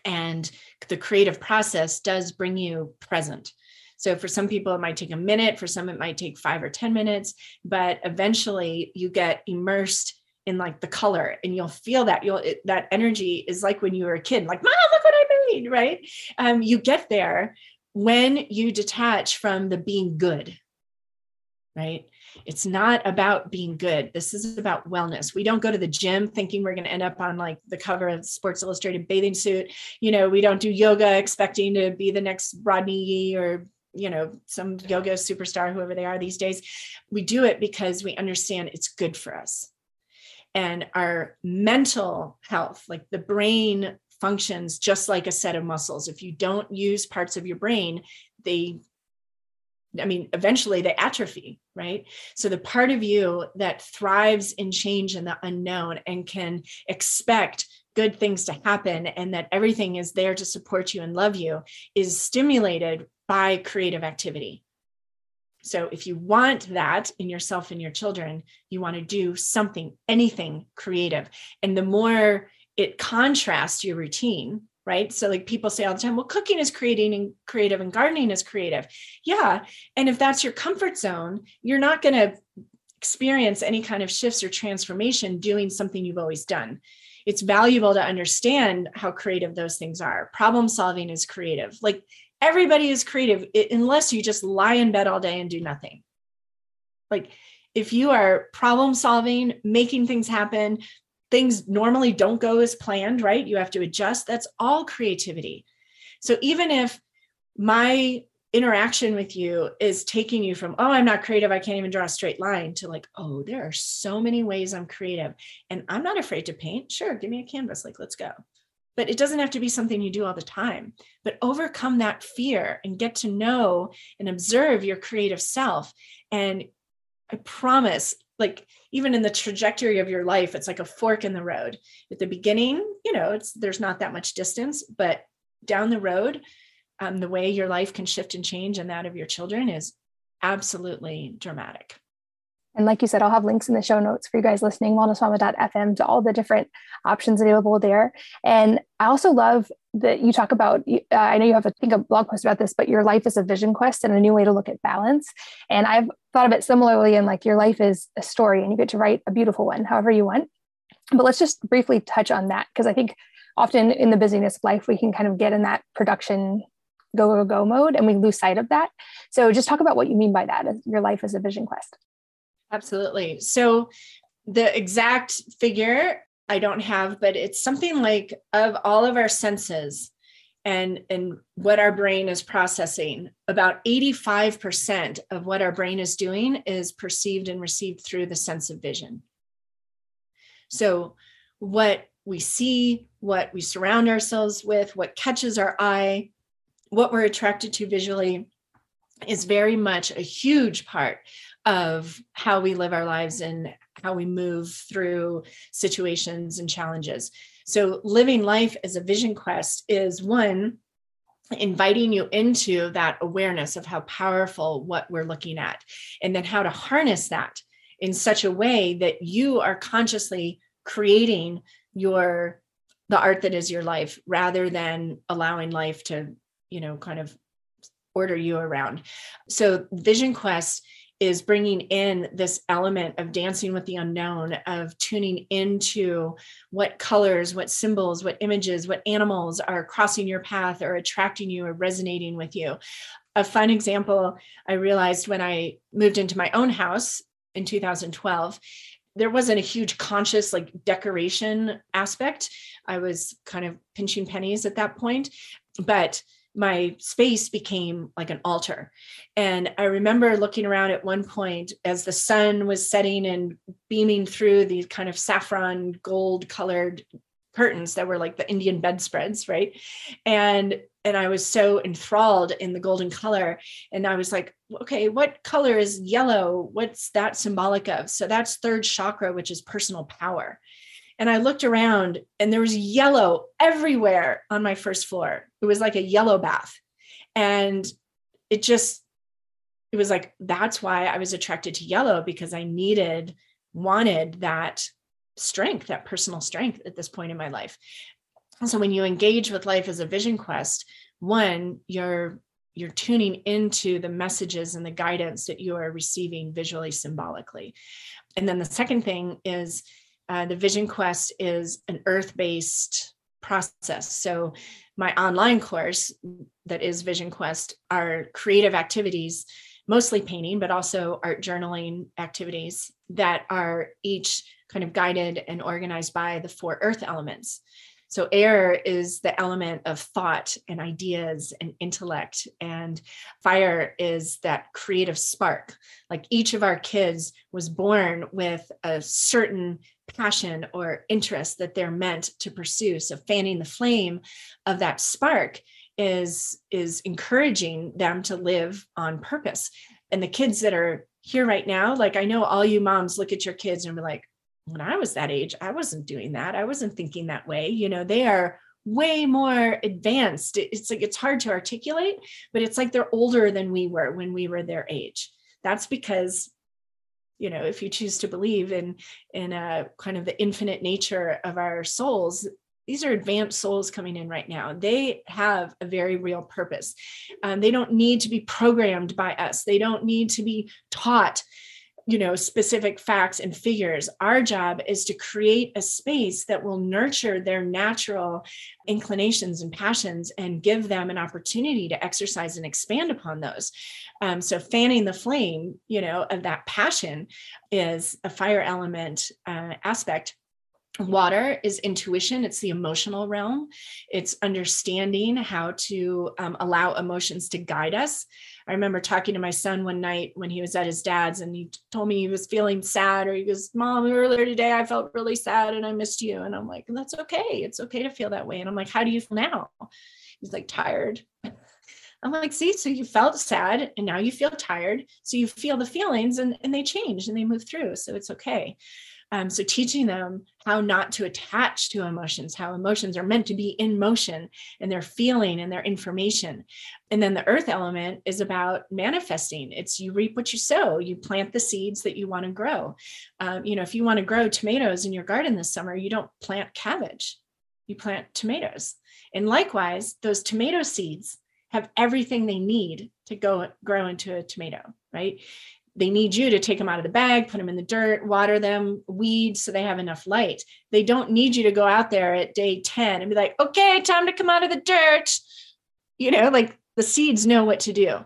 And the creative process does bring you present. So for some people it might take a minute. For some it might take 5 or 10 minutes. But eventually you get immersed in like the color and you'll feel that. You'll it, that energy is like when you were a kid like mom look right? Um, you get there when you detach from the being good right? It's not about being good. This is about wellness. We don't go to the gym thinking we're going to end up on like the cover of sports illustrated bathing suit. You know we don't do yoga expecting to be the next rodney yee or you know some yoga superstar whoever they are these days. We do it because we understand it's good for us. And our mental health, like the brain functions just like a set of muscles. If you don't use parts of your brain, they I mean, eventually they atrophy, right? So the part of you that thrives in change and the unknown and can expect good things to happen and that everything is there to support you and love you is stimulated by creative activity. So if you want that in yourself and your children, you want to do something, anything creative. And the more it contrasts your routine, right? So like people say all the time, well, cooking is creating and creative and gardening is creative. Yeah. And if that's your comfort zone, you're not going to experience any kind of shifts or transformation doing something you've always done. It's valuable to understand how creative those things are. Problem solving is creative. Like everybody is creative unless you just lie in bed all day and do nothing. Like if you are problem solving, making things happen, things normally don't go as planned, right? You have to adjust. That's all creativity. So even if my interaction with you is taking you from, oh, I'm not creative, I can't even draw a straight line, to like, oh, there are so many ways I'm creative and I'm not afraid to paint. Sure, give me a canvas, like, let's go but it doesn't have to be something you do all the time but overcome that fear and get to know and observe your creative self and i promise like even in the trajectory of your life it's like a fork in the road. At the beginning you know it's there's not that much distance but down the road um, the way your life can shift and change and that of your children is absolutely dramatic and like you said, I'll have links in the show notes for you guys listening, wellnessmama.fm, to all the different options available there. And I also love that you talk about, uh, I know you have, I think, a blog post about this, but your life is a vision quest and a new way to look at balance. And I've thought of it similarly in like your life is a story and you get to write a beautiful one, however you want. But let's just briefly touch on that because I think often in the busyness of life, we can kind of get in that production go, go, go mode and we lose sight of that. So just talk about what you mean by that. Your life is a vision quest. Absolutely. So the exact figure I don't have, but it's something like of all of our senses, and and what our brain is processing about 85% of what our brain is doing is perceived and received through the sense of vision so what we see what we surround ourselves with what catches our eye what we're attracted to visually is very much a huge part of how we live our lives and how we move through situations and challenges. So, living life as a vision quest is one, inviting you into that awareness of how powerful what we're looking at, and then how to harness that in such a way that you are consciously creating your the art that is your life rather than allowing life to you know kind of order you around. So vision quest is bringing in this element of dancing with the unknown, of tuning into what colors, what symbols, what images, what animals are crossing your path or attracting you or resonating with you. A fun example I realized when I moved into my own house in 2012 there wasn't a huge conscious like decoration aspect. I was kind of pinching pennies at that point, but my space became like an altar. And I remember looking around at one point as the sun was setting and beaming through these kind of saffron gold colored curtains that were like the Indian bedspreads, right? And and I was so enthralled in the golden color. And I was like, okay, what color is yellow? What's that symbolic of? So that's third chakra, which is personal power. And I looked around and there was yellow everywhere on my first floor. It was like a yellow bath. And it just, it was like, that's why I was attracted to yellow because I needed, wanted that strength, that personal strength at this point in my life. So when you engage with life as a vision quest, one, you're you're tuning into the messages and the guidance that you are receiving visually symbolically. And then the second thing is uh, the Vision Quest is an earth based process. So, my online course that is Vision Quest are creative activities, mostly painting, but also art journaling activities that are each kind of guided and organized by the four earth elements. So, air is the element of thought and ideas and intellect, and fire is that creative spark. Like each of our kids was born with a certain passion or interest that they're meant to pursue. So, fanning the flame of that spark is is encouraging them to live on purpose and the kids that are here right now like i know all you moms look at your kids and be like when I was that age, I wasn't doing that. I wasn't thinking that way. You know, they are way more advanced. It's like it's hard to articulate, but it's like they're older than we were when we were their age. That's because you know if you choose to believe in in a kind of the infinite nature of our souls these are advanced souls coming in right now. They have a very real purpose. Um, they don't need to be programmed by us. They don't need to be taught you know specific facts and figures our job is to create a space that will nurture their natural inclinations and passions and give them an opportunity to exercise and expand upon those um, so fanning the flame you know of that passion is a fire element uh, aspect Water is intuition, it's the emotional realm. It's understanding how to um, allow emotions to guide us. I remember talking to my son one night when he was at his dad's and he told me he was feeling sad, or he goes, Mom, earlier today I felt really sad and I missed you. And I'm like, That's okay. It's okay to feel that way. And I'm like, How do you feel now? He's like, Tired. I'm like, see, so you felt sad and now you feel tired. So you feel the feelings and, and they change and they move through. So it's okay. Um, so teaching them how not to attach to emotions, how emotions are meant to be in motion and they're feeling and their information. And then the earth element is about manifesting. It's you reap what you sow. You plant the seeds that you want to grow. Um, you know, if you want to grow tomatoes in your garden this summer, you don't plant cabbage. You plant tomatoes. And likewise, those tomato seeds have everything they need to go grow into a tomato, right? They need you to take them out of the bag, put them in the dirt, water them, weed so they have enough light. They don't need you to go out there at day 10 and be like, okay, time to come out of the dirt. You know, like the seeds know what to do.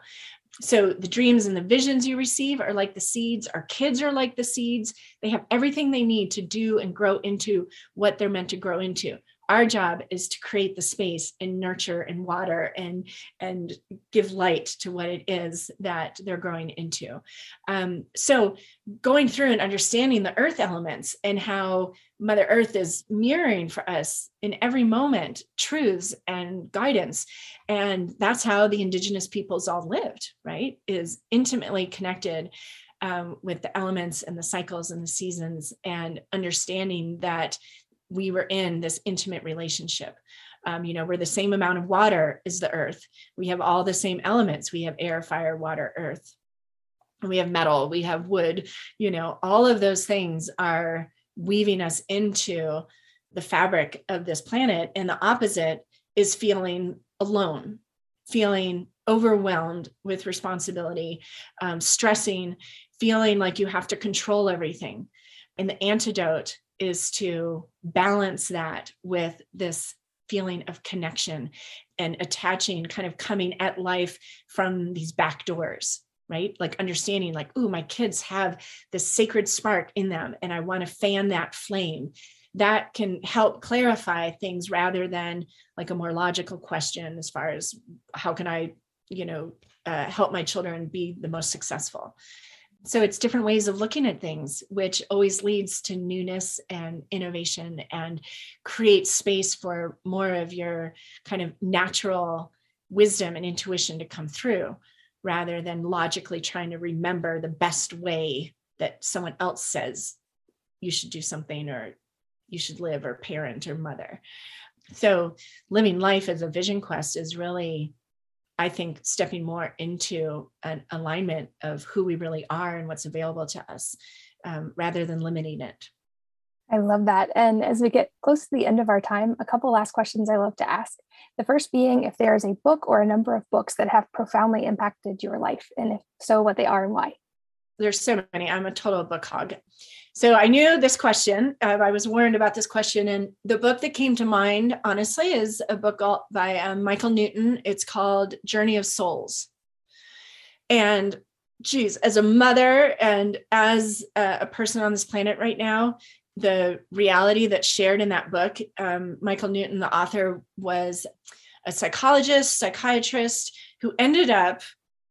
So the dreams and the visions you receive are like the seeds. Our kids are like the seeds. They have everything they need to do and grow into what they're meant to grow into. Our job is to create the space and nurture and water and and give light to what it is that they're growing into. Um, so going through and understanding the earth elements and how mother earth is mirroring for us in every moment truths and guidance and that's how the indigenous peoples all lived right is intimately connected um, with the elements and the cycles and the seasons and understanding that we were in this intimate relationship. Um, you know, we're the same amount of water as the earth. We have all the same elements. We have air, fire, water, earth. We have metal, we have wood, you know, all of those things are weaving us into the fabric of this planet. And the opposite is feeling alone, feeling overwhelmed with responsibility, um, stressing, feeling like you have to control everything. And the antidote is to balance that with this feeling of connection and attaching, kind of coming at life from these back doors right? Like understanding, like, oh, my kids have this sacred spark in them, and I want to fan that flame. That can help clarify things rather than like a more logical question as far as how can I, you know, uh, help my children be the most successful so it's different ways of looking at things which always leads to newness and innovation and creates space for more of your kind of natural wisdom and intuition to come through rather than logically trying to remember the best way that someone else says you should do something or you should live or parent or mother. So living life as a vision quest is really I think stepping more into an alignment of who we really are and what's available to us um, rather than limiting it. I love that. And as we get close to the end of our time, a couple last questions I love to ask. The first being if there is a book or a number of books that have profoundly impacted your life, and if so, what they are and why. There's so many. I'm a total book hog. So I knew this question. Uh, I was warned about this question, and the book that came to mind, honestly, is a book by um, Michael Newton. It's called Journey of Souls. And geez, as a mother and as a, a person on this planet right now, the reality that's shared in that book, um, Michael Newton, the author, was a psychologist, psychiatrist who ended up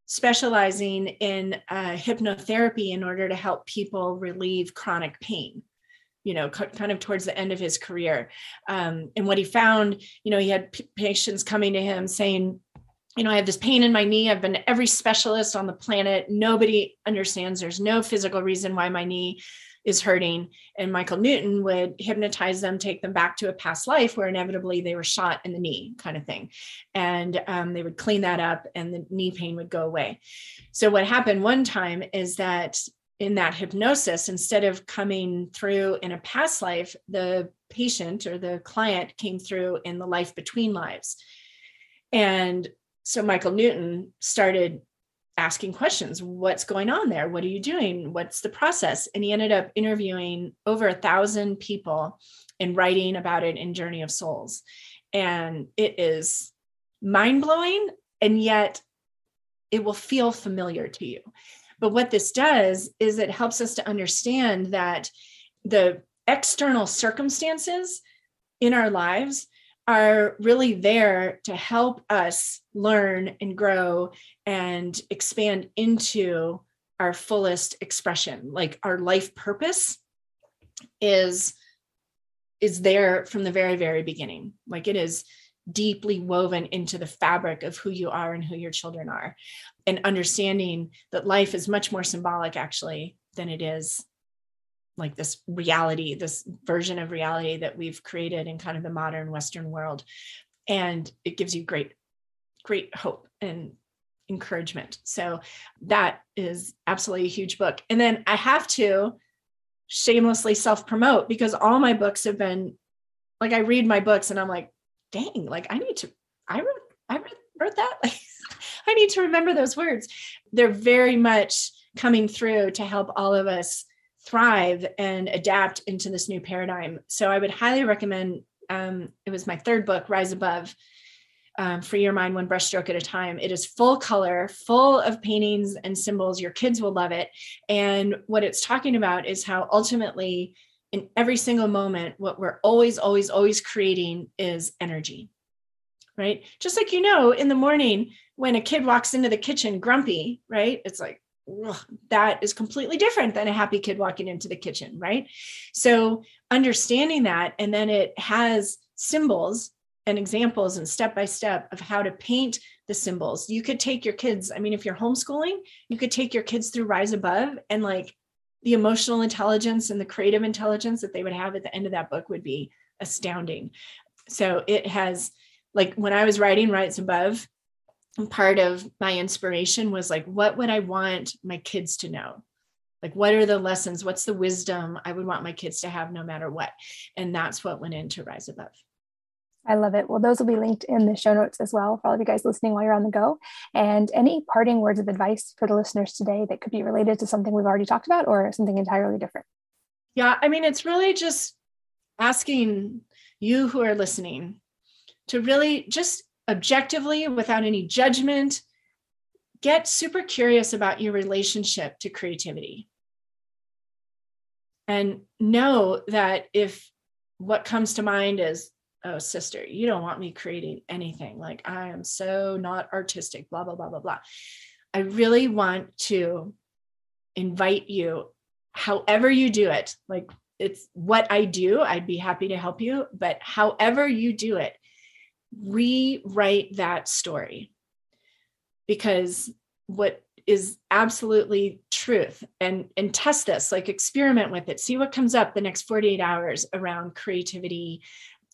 specializing in uh, hypnotherapy in order to help people relieve chronic pain you know kind of towards the end of his career. Um, and what he found you know he had p- patients coming to him saying you know i have this pain in my knee. I've been every specialist on the planet. Nobody understands. There's no physical reason why my knee is hurting. And Michael Newton would hypnotize them, take them back to a past life where inevitably they were shot in the knee, kind of thing. And um, they would clean that up and the knee pain would go away. So, what happened one time is that in that hypnosis, instead of coming through in a past life, the patient or the client came through in the life between lives. And so Michael Newton started asking questions. What's going on there? What are you doing? What's the process? And he ended up interviewing over a thousand people and writing about it in journey of souls. And it is mind-blowing and yet it will feel familiar to you. But what this does is it helps us to understand that the external circumstances in our lives are really there to help us learn and grow and expand into our fullest expression. Like our life purpose is is there from the very very beginning. Like it is deeply woven into the fabric of who you are and who your children are and understanding that life is much more symbolic actually than it is like this reality, this version of reality that we've created in kind of the modern Western world. And it gives you great, great hope and encouragement. So that is absolutely a huge book. And then I have to shamelessly self promote because all my books have been like, I read my books and I'm like, dang, like I need to, I wrote, I wrote that. Like, I need to remember those words. They're very much coming through to help all of us thrive and adapt into this new paradigm. So I would highly recommend. Um, it was my third book, Rise Above. Um, Free Your Mind One Brushstroke at a Time. It is full color, full of paintings and symbols. Your kids will love it. And what it's talking about is how ultimately in every single moment, what we're always, always, always creating is energy, right? Just like you know, in the morning when a kid walks into the kitchen grumpy, right? It's like, that is completely different than a happy kid walking into the kitchen, right? So understanding that, and then it has symbols and examples and step by step of how to paint the symbols. You could take your kids, I mean, if you're homeschooling, you could take your kids through Rise Above and like the emotional intelligence and the creative intelligence that they would have at the end of that book would be astounding. So it has, like, when I was writing Rise Above, part of my inspiration was like, what would I want my kids to know? Like, what are the lessons? What's the wisdom I would want my kids to have no matter what? And that's what went into Rise Above. I love it. Well, those will be linked in the show notes as well for all of you guys listening while you're on the go. And any parting words of advice for the listeners today that could be related to something we've already talked about or something entirely different? Yeah, I mean, it's really just asking you who are listening to really just objectively, without any judgment, get super curious about your relationship to creativity. And know that if what comes to mind is oh sister you don't want me creating anything like i am so not artistic blah blah blah blah blah i really want to invite you however you do it like it's what i do i'd be happy to help you but however you do it rewrite that story because what is absolutely truth and and test this like experiment with it see what comes up the next 48 hours around creativity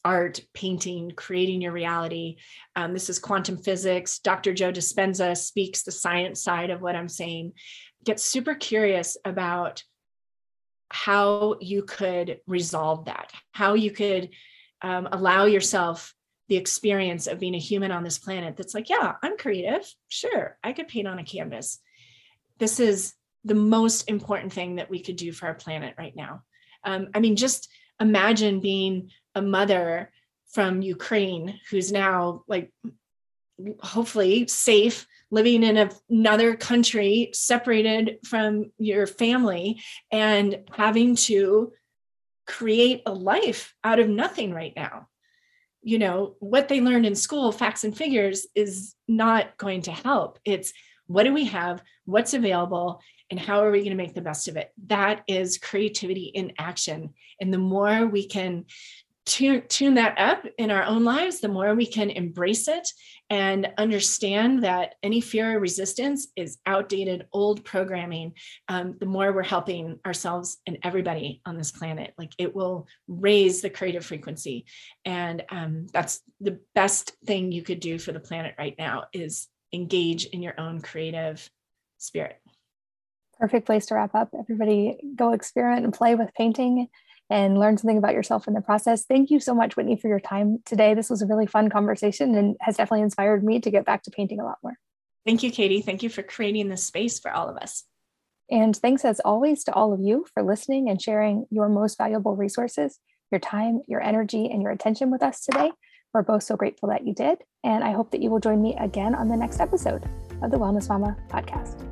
art, painting, creating your reality. Um, this is quantum physics. Dr. Joe Dispenza speaks the science side of what I'm saying. Get super curious about how you could resolve that, how you could um, allow yourself the experience of being a human on this planet that's like, yeah, I'm creative. Sure, I could paint on a canvas. This is the most important thing that we could do for our planet right now. Um, I mean, just imagine being a mother from Ukraine who's now like hopefully safe living in another country separated from your family and having to create a life out of nothing right now you know what they learned in school facts and figures is not going to help. It's what do we have? What's available? And how are we going to make the best of it? That is creativity in action. And the more we can tune, tune that up in our own lives, the more we can embrace it and understand that any fear or resistance is outdated, old programming, um, the more we're helping ourselves and everybody on this planet. Like it will raise the creative frequency. And um, that's the best thing you could do for the planet right now is engage in your own creative spirit. Perfect place to wrap up. Everybody go experiment and play with painting and learn something about yourself in the process. Thank you so much, Whitney, for your time today. This was a really fun conversation and has definitely inspired me to get back to painting a lot more. Thank you, Katie. Thank you for creating this space for all of us. And thanks as always to all of you for listening and sharing your most valuable resources, your time, your energy, and your attention with us today. We're both so grateful that you did. And I hope that you will join me again on the next episode of the Wellness Mama podcast.